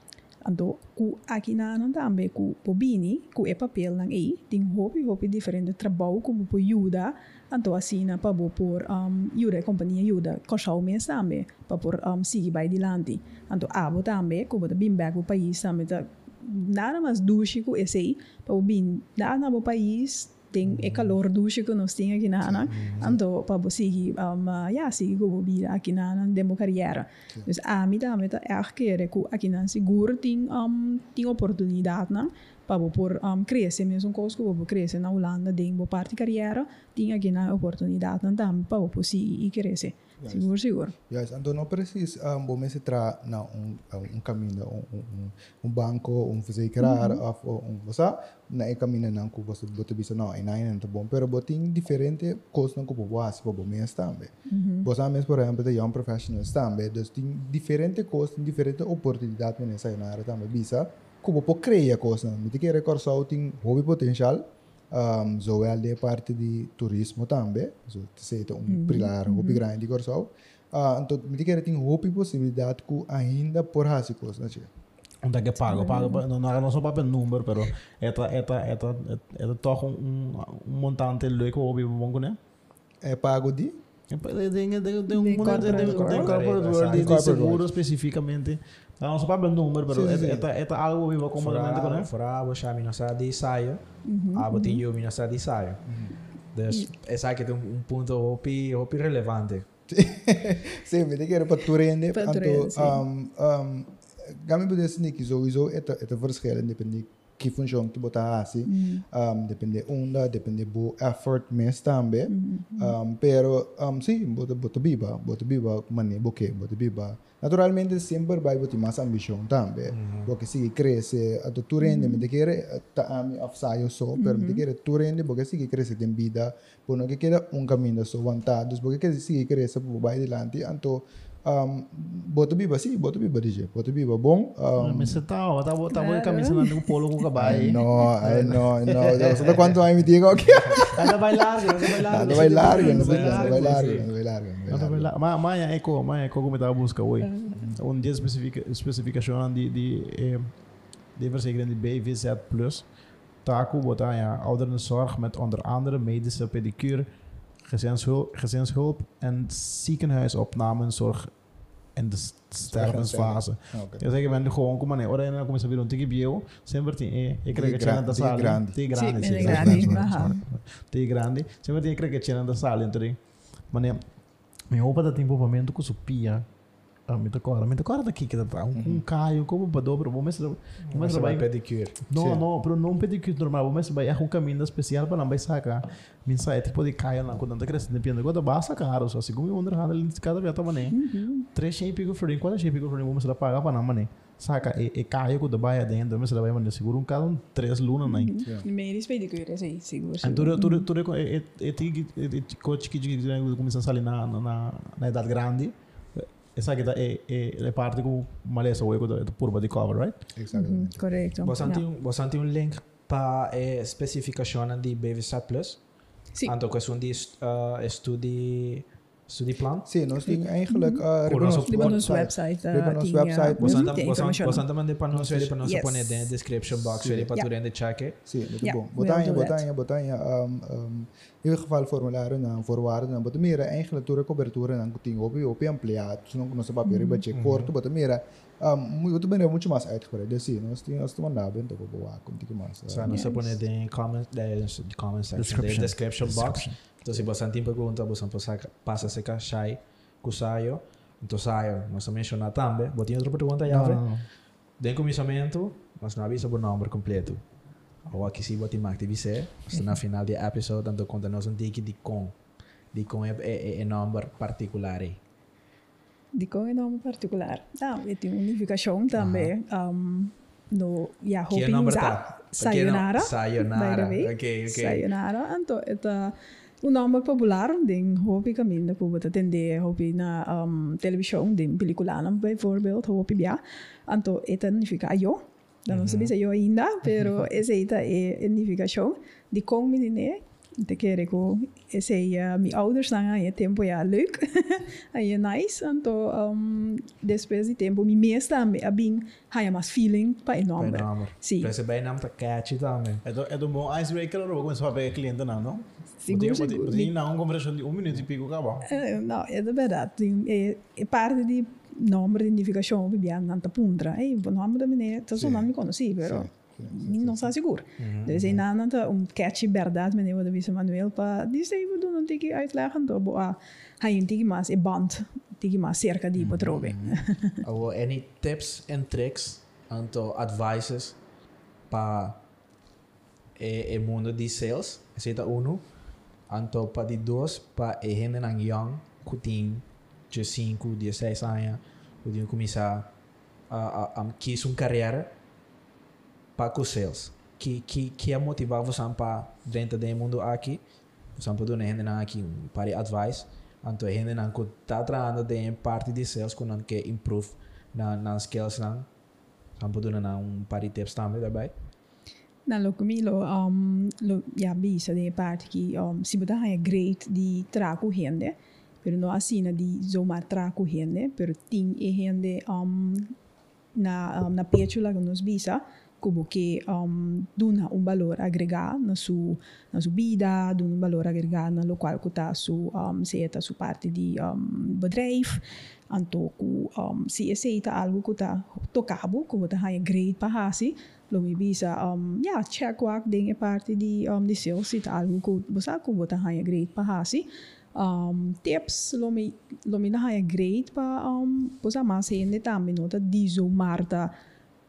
Anto, ku aqui na não também ku pobini, ku e papel lang ei, ting hobby hobby diferente trabalho como po ajuda, anto assim na pa bo por um, a companhia ajuda, coxau mês também, pa por um, seguir by dilante. Anto abo também, como da bim back o país também, tá nada mais duche ku aí, pa bo bim, nada na bo país, tem é calor duche que nós tem aqui na Ana, anto pa bo seguir, um, uh, ja, seguir como bira aqui na Ana, demo carreira. Dus a mim também tá keren ku aqui na seguro tem um, tem oportunidade, não? para por um, crescer mesmo coisa que vou crescer na Holanda tem boa parte carreira tem aqui na oportunidade também para por e crescer seguro seguro Juist, en dan nog precies, um, bom mensen tra naar een, een caminho, een, een, een banco, een verzekeraar, of een, você, na een caminho não que você bote bisa não, e não é muito bom, pero botem diferente coisas não que você faz para bom mês também. Você mesmo, por exemplo, de young professionals também, dus tem diferente coisas, tem diferente oportunidade nessa área também, bisa, que você pode criar coisas, me tem que recordar tem hobby potencial, um, zowel de parte de turismo também, so, te é um pilar hobby grande corso. Uh, então, me tem tem hobby possibilidade que ainda por hacer coisas, né? Onde que pago, pago, não não só para número, pero eta eta eta eta toch um um montante leuk o bi bom né? É pago de um De de de corporate Corporate world de world. seguro especificamente. Não só para número, pero Sim, sim, sim. eta eta algo vivo comodamente, né? Fora abo siya minasa di sayo, abo tin yo minasa di sayo. Dus, essa aqui tem um ponto hopi, hopi relevante. Sim, me tem que para turende, Pa então, turende, sim. um, um, Gami sini que sowieso het het verschil depende que funciona que botar assim, um, depende onda, depende bo effort mes também, um, pero um, sim, bota bota biba, bota biba mane boque, bota biba. Naturalmente sempre vai botar mais ambição também, porque se cresce, a tu rende, me quer tá ami of saio só, pero me quer tu rende, porque se cresce tem vida, por não que queda um caminho só vantados, porque que se cresce por vai adiante, então um, bota biba sim, bota biba DJ, bota biba bom. Um, Mas você tá, ó, tá tá bom camisa na polo com cabai. no, ay, no, no. ¿Sabes cuánto hay mi tío aquí? Anda bailar, anda bailar. No vai largo, no vai largo, no vai largo, no vai largo. no vai largo. Mas mas é co, mas é co como estava busca hoje. Um dia especifica especificação de de eh, de verzekering die BVZ Plus. Taku botar ja ouderenzorg met onder andere medische pedicure, gezinshulp, gezinshulp en ziekenhuisopnamenzorg in de st- stervensfase. Ah, ok. Eu sei que vem gewoon como né, ora ainda começa a vir um tique bio, sempre tem eh, eu creio que Tique tinha da gra- sala, tique grande. tique Sim, grande, tique sim, grande, sorry, aham. sorry. Tique grande, sempre tem creio que tinha da sala, então Mas me roupa da tempo momento com supia. Ah, me me decora daqui que tá um, um caio como para dobro, vou mais vou Você vai pedicure. Não, Sim. não, pero não pedicure normal, vou mais vai um caminho especial para não vai sacar. Min sai tipo de caio lá quando anda crescendo, depende quando basta caro, só segundo under handle de cada vez tá mané. Três cheio pico frio, quando cheio pico frio, vamos lá pagar para não mané. Saca, e, e caio com da baia dentro, mas vai mané seguro um cada um três luna né. Meer is pedicure, sim, seguro. En seguro. tu tu tu e e e coach que que começa a sair na na na idade grande. Essa aqui é é é parte malesa o ego da purba de cover, right? Exatamente. Correto. Você Ja. tem um, um link para a especificação de BVSAT Plus? Sim. Então, questão de uh, estudie, studieplan? Sim, nós temos eigenlijk... Uh, Voor Ribbon ons of op- Liban ons website. website. uh, Ribbon ons tinha website. Você muita anda, você informação. você anda mandando para nós, ele para nós Yes. pôr na description box, Sim. ele para tu Yeah. rende check. Sim, muito Ja, bom. we'll Botanha, do that. botanha, botanha. Um, um, in ieder geval formulário na voorwaarden na botamira eigenlijk toere cobertura na kuting opi opi ampliado, se não nosso papel riba che corto botamira. Um, muito bem, muito mais uitgebreid. Dus sim, nós temos nós temos nada bem, então boa, como que mais. Só não se põe em comment, de comment section, Description. de description box. Então, se você tem pergunta, você passa passa a secar chai, com saio. Então, saio, nós mencionar também. Botinha outra pergunta, Não, não. De começamento, nós não avisa o número completo. Ou aqui se botar mais você, mas na final do episódio, tanto conta nós um tique de com. De com é, é, é número particular aí. De com é nome particular. Não, e tem unificação também. Um, no, é sa- tá? Sayonara. Sayonara. Ok, ok. Sayonara. Então, é um nome popular, den hoping caminho que você atender, hoping na um, televisão, den pelicularam, bijvoorbeeld, hoping ja. Então, é significa eu. Dan não sabia eu ainda, pero essa é a unificação de com menine. Te que esse é uh, meus ouders dan aí tempo ja leuk, aí é nice. Então, um, depois de tempo, me mesmo também, a bem, há mais feeling nome. Bij número. Sim. Para esse bem nome tá catchy também. É do é do bom icebreaker ou começar a pegar cliente não, não? Seguro, seguro. botinha não, conversa de um minuto e pico acabou. Eh, não, é de verdade. É, é parte de número de identificação que vier na puntra. É, o nome da menina, tá só nome conheci, pero não está seguro. Dus é nada um catchy verdade, meneer de Visa Manuel, para dizer, eu não tenho que uitleggen, então, boa, hij een tiki mas, é band, tiki mas cerca de patrobe. Ou any tips and tricks, então advices para o mundo de sales, esse é um. Então, para de dois, para a gente não young, de 5, 16 anos, que começar a, a, a quis uma carreira para com sales. Que, que, que é motivar você para dentro do mundo aqui, você pode gente aqui para advice, então a gente não está trabalhando de parte de sales que não quer improve na na skills não, você pode dar um par de tips também daarbij. Na lo kami lo um lo ja bisa de parte que um se botar é great de traco rende, pero não assim na de zomaar traco rende, pero tem e rende um na um, na pétula que nos bisa como que um duna um valor agregado na su na su vida, duna um valor agregado na local que tá su um se tá su parte de um bedrijf, anto ku um se aceita algo que tá tocabo, como tá é great para hasi, lo mi bisa um ja check wak ding e parte di um di sales sit algo ko bosa ko bota haya great pa hasi. Um tips lo mi lo mi na haya great pa um bosa mas hende tambi nota di zo marta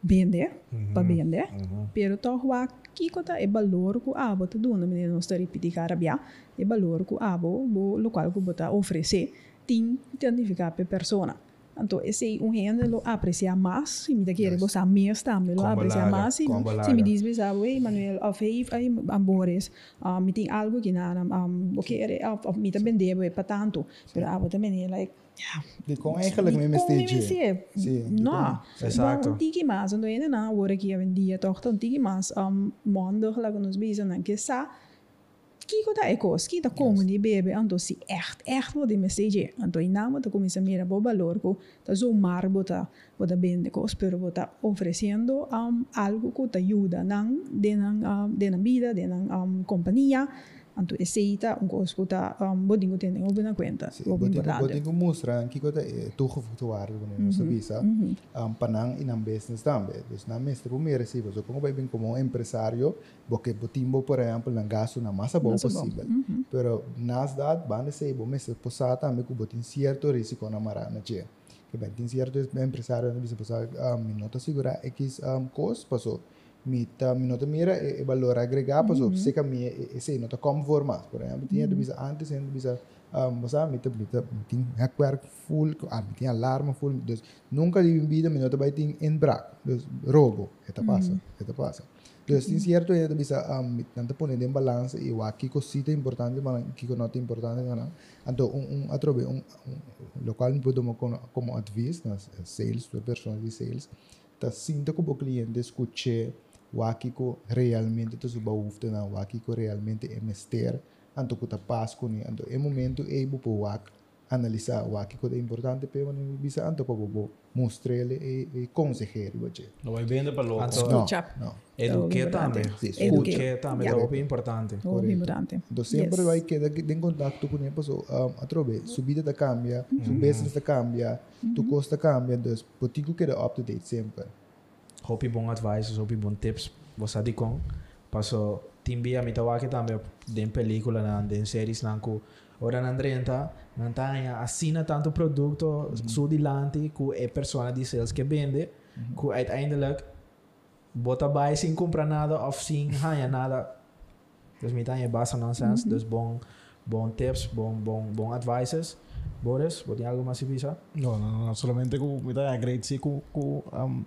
bende pa bende pero to wak kiko ta e valor ko abo to duna mi no sta ripeti carabia e valor ko abo bo lo qual ko bota ofrece tin identificar pe persona Então, esse um rende lo aprecia mais, se me quer gostar mais também, lo aprecia mais, combo se me diz, sabe, ei, Manuel, of hey, aí, ambores, um, me tem algo que não, um, o que é, of, of, me também devo, é para tanto, pero abo também é, like, ja, Die kon eigenlijk die met kon mijn met stage. me Sim, die No, Exacto. um tiki mas, ando ainda não, agora que eu dia toch, um tiki mas, um, maandag, lá que nos bisa, não, que sa, Kiko da ekos, kita como ni bebe, ando si echt, echt wat in message. Ando in naam dat comienza a mirar bo valor, ko ta zo mar bota, bota bende cos, pero bota ofreciendo um, algo que te ayuda nang de nang um, de nang vida, de nang um, compañía. Anto aceita um coisa que tá um bodinho tem um bem na conta. Sim, O botinho importante. botinho mostra que kota é toegevoegde waarde wanneer Mhm, você visa um, panang in een business também. Dus na mestre primeiro se você como vai bem como um empresário, porque botimbo por exemplo na gasto na massa boa Massa bom. possível. Pero nas dat banda se bo mestre posar também que botin certo risco na marana che. Que bem tem certo empresário na bisa posar um, minota segura x um, cost passou. Mita minota mira e, e valor agregado passou. Se que me esse nota conformas, por exemplo, tinha de bisa antes ainda bisa um, basta mita mita tem hekwerk full, ah, tem alarma full, dus nunca de vida minota vai ter inbraak, dus roubo, eta passa, eta passa. Dus tem certo ainda bisa um, tanto poner em balança e o aqui cosita importante, mas que nota importante não. Então um um atrobe um, um local podemos como como advice nas sales, para pessoas de sales, tá sinta que o cliente escute o aqui que realmente tu suba ufte na o aqui que realmente é mester, anto que paz com ele, anto é momento é bu po wak analisar o aqui que é importante, pero não bisa anto para bo mostrar ele e e conseguir, bache. Não vai vender para louco. Anto, Não, eduque também. Também, Yeah. é o importante. O importante. Então sempre Yes. vai quedar em contato com ele, pessoa, um, atrobe, subida da cambia, su business da cambia, tu custa cambia, dus potigo queda up to date sempre. Hopi bom advice, hopi bom tips. Você di com. Passo timbi a mita waki também den película na den series nanku. Ora na drenta, não tá assina tanto produto su di lanti ku é persona de sales que vende, ku uiteindelijk bota bij sin compra nada of sin hanya nada. Dus mita é basta nonsense, dus bom bom tips, bom bom bom advices. Boris, wat algo mais visa? No, no, no, solamente com me great se com com um,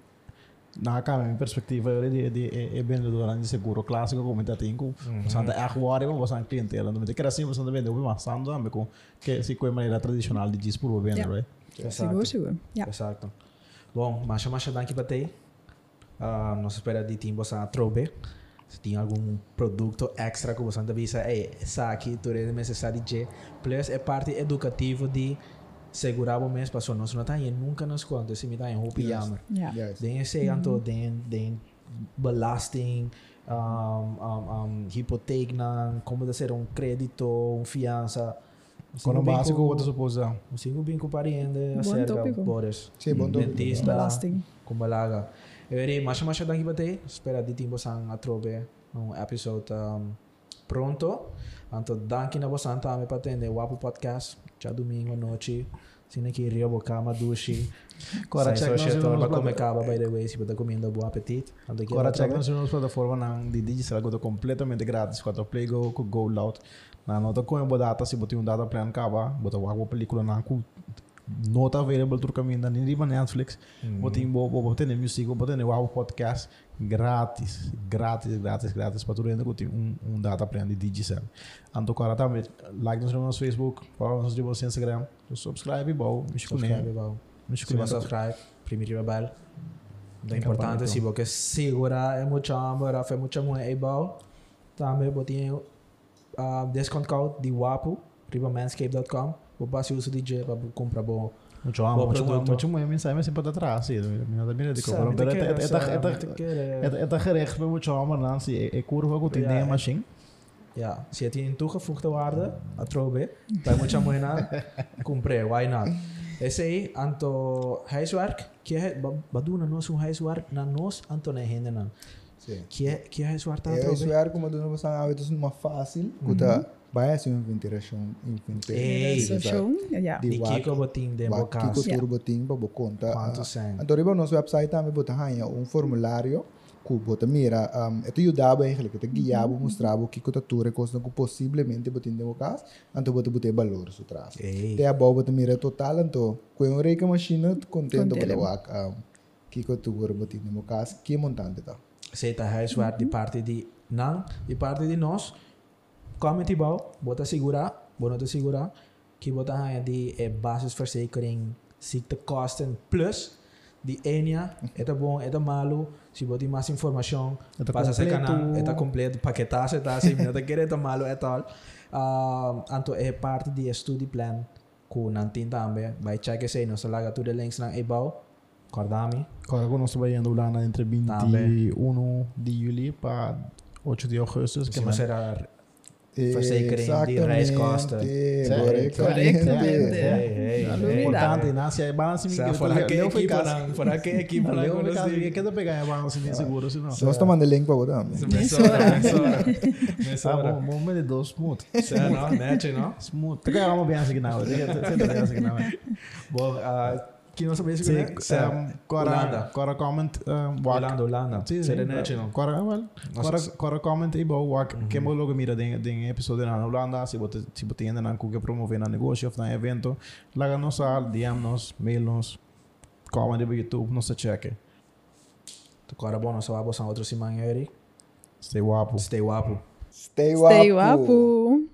na cara minha perspectiva eu de de é vendedor de seguro clássico como está tem com santa é agora vamos passar clientela não me quer assim você vende o mais santo também com que se com maneira tradicional de dispor o vender, Yeah. right? Seguro, seguro. Ja. Exacto. Bom, mas mas danke para ti. Uh, nós espera de ti você trobe. Se tem algum produto extra que você avisa, ei, essa aqui tu é necessário de plus é parte educativa de segurar o mês passou nós não tá aí nunca nos conta se me em roupa Yes. jammer. Ja. Yes. Den esse anto den den belasting um, um, um, na como de ser um crédito, um fiança. Com o básico outra suposição. Consigo bem com pariente acerca. Boris. Sim, bom tópico. Dentista. Belasting. Kumbalaga. Eri, mas mas danke ba tay? Espera di timbo sang atrobe um episode um, pronto. Anto danke na bosan ta me patende Wapo Podcast. Já domingo noite. Sina que rio boca madushi. Agora Sai check nós para vamos comer caba by the way, comendo bom apetite. Anto que Agora check nós vamos plataforma na de digital que completamente grátis quando play go com go loud na nota com o data se botar um data plan acaba botar uma película na nota available tur caminho da nem Netflix botar bo botar nem music nem wow podcast grátis grátis grátis grátis para tu ainda com um um data plan de digital anto agora também like nos no Facebook follow nos no nosso Instagram subscribe bom me Subscribe escutem ba. me você subscribe, primeiro. É Tem importante campanha, se você segura é muito amor, é muito muito é bom. Também botinho uh, desconto code de WAPO, ribamanscape.com. Vou passar o uso DJ para comprar bom. Amo, mucho produto. mucho muy mensagem sempre para trás, sim. Minha da minha de Sabe, cobra, te pero é sabe, é te é quero. é é gerecht bij mucho amo dan zie é curva que tem Ja, nem é. machine. Ja, se tem toegevoegde waarde, a trobe, bij moet je mooi na, compre, why not? Esse aí, anto huiswerk, que é, baduna nós um huiswerk na nós, anto na na. Sim. Que é, que é huiswerk tá É isso trobe? é como nós passamos hábitos numa fácil, que tá vai ser uma interação Ei, So, show. Ja. Di Die wak- kiko boting de Wak bokas. kiko Ja. turbo ting pa bo conta. Quanto ah, sem? Então, riba nosso website também bota hanya um formulário que bota mira, um, ito ajudava eigenlijk, ito guiava, mostrava o que que tuture coisa que possivelmente bota em democas, então bota bota valor so traz. Ei, Te a bota mira total, então, com um reika machine, contento wak, um, que que tuture bota em democas, que montante tá. aceita huiswerk, die parte die nang, die parte die nós, come te bouw, bota segurar, bota te segurar, que bota haya die é basisverzekering, ziektekosten, plus die enia, eta bom, eta malu, se bota mais informação, Eta passa se completo. canal, eta completo, paquetaço, eta assim, não quer eta malu, eta all. Uh, anto é parte de study plan, ku nantin também, vai check se não se laga tudo links nang ebau, Cordami, Agora que nós trabalhando lá na entre 21 de julho para 8 de agosto, que será Verzekering die reiskosten. Correctamente. Correctamente. Hey, hey, Não hey. duvidar. Importante, né? Se é balance, Sa- me Fora que Leo foi equipa casa. não, fora que equipa não, Leo foi quando casa, se- ninguém quer pegar a balance de seguro, senão. Nós estamos mandando link para você também. Mesora, mesora. Ah, Mesora. bom, bom, meio de dois, smooth. Cê não, mete, não? Smooth. Te ganhamos bem assim, não. Te ganhamos bem assim, não. Bom, ah, que não sabia se Sim, Cê- um, Cora, Holanda. Cora comment, um, walk. Holanda, Holanda. Sim, Cê sim. mete, não? Cora, well, Nossa, Cora, s- Cora comment e bom, walk. Que mo logo mira den den episódio na Holanda, se bote se bote ainda na que promover na negócio, na evento, laga nos al, DM nos, mail nos, comment no YouTube, nos check. Agora, bom, nós vamos a outro semana, Eric. Stay guapo. Stay guapo. Stay guapo. Stay wapo.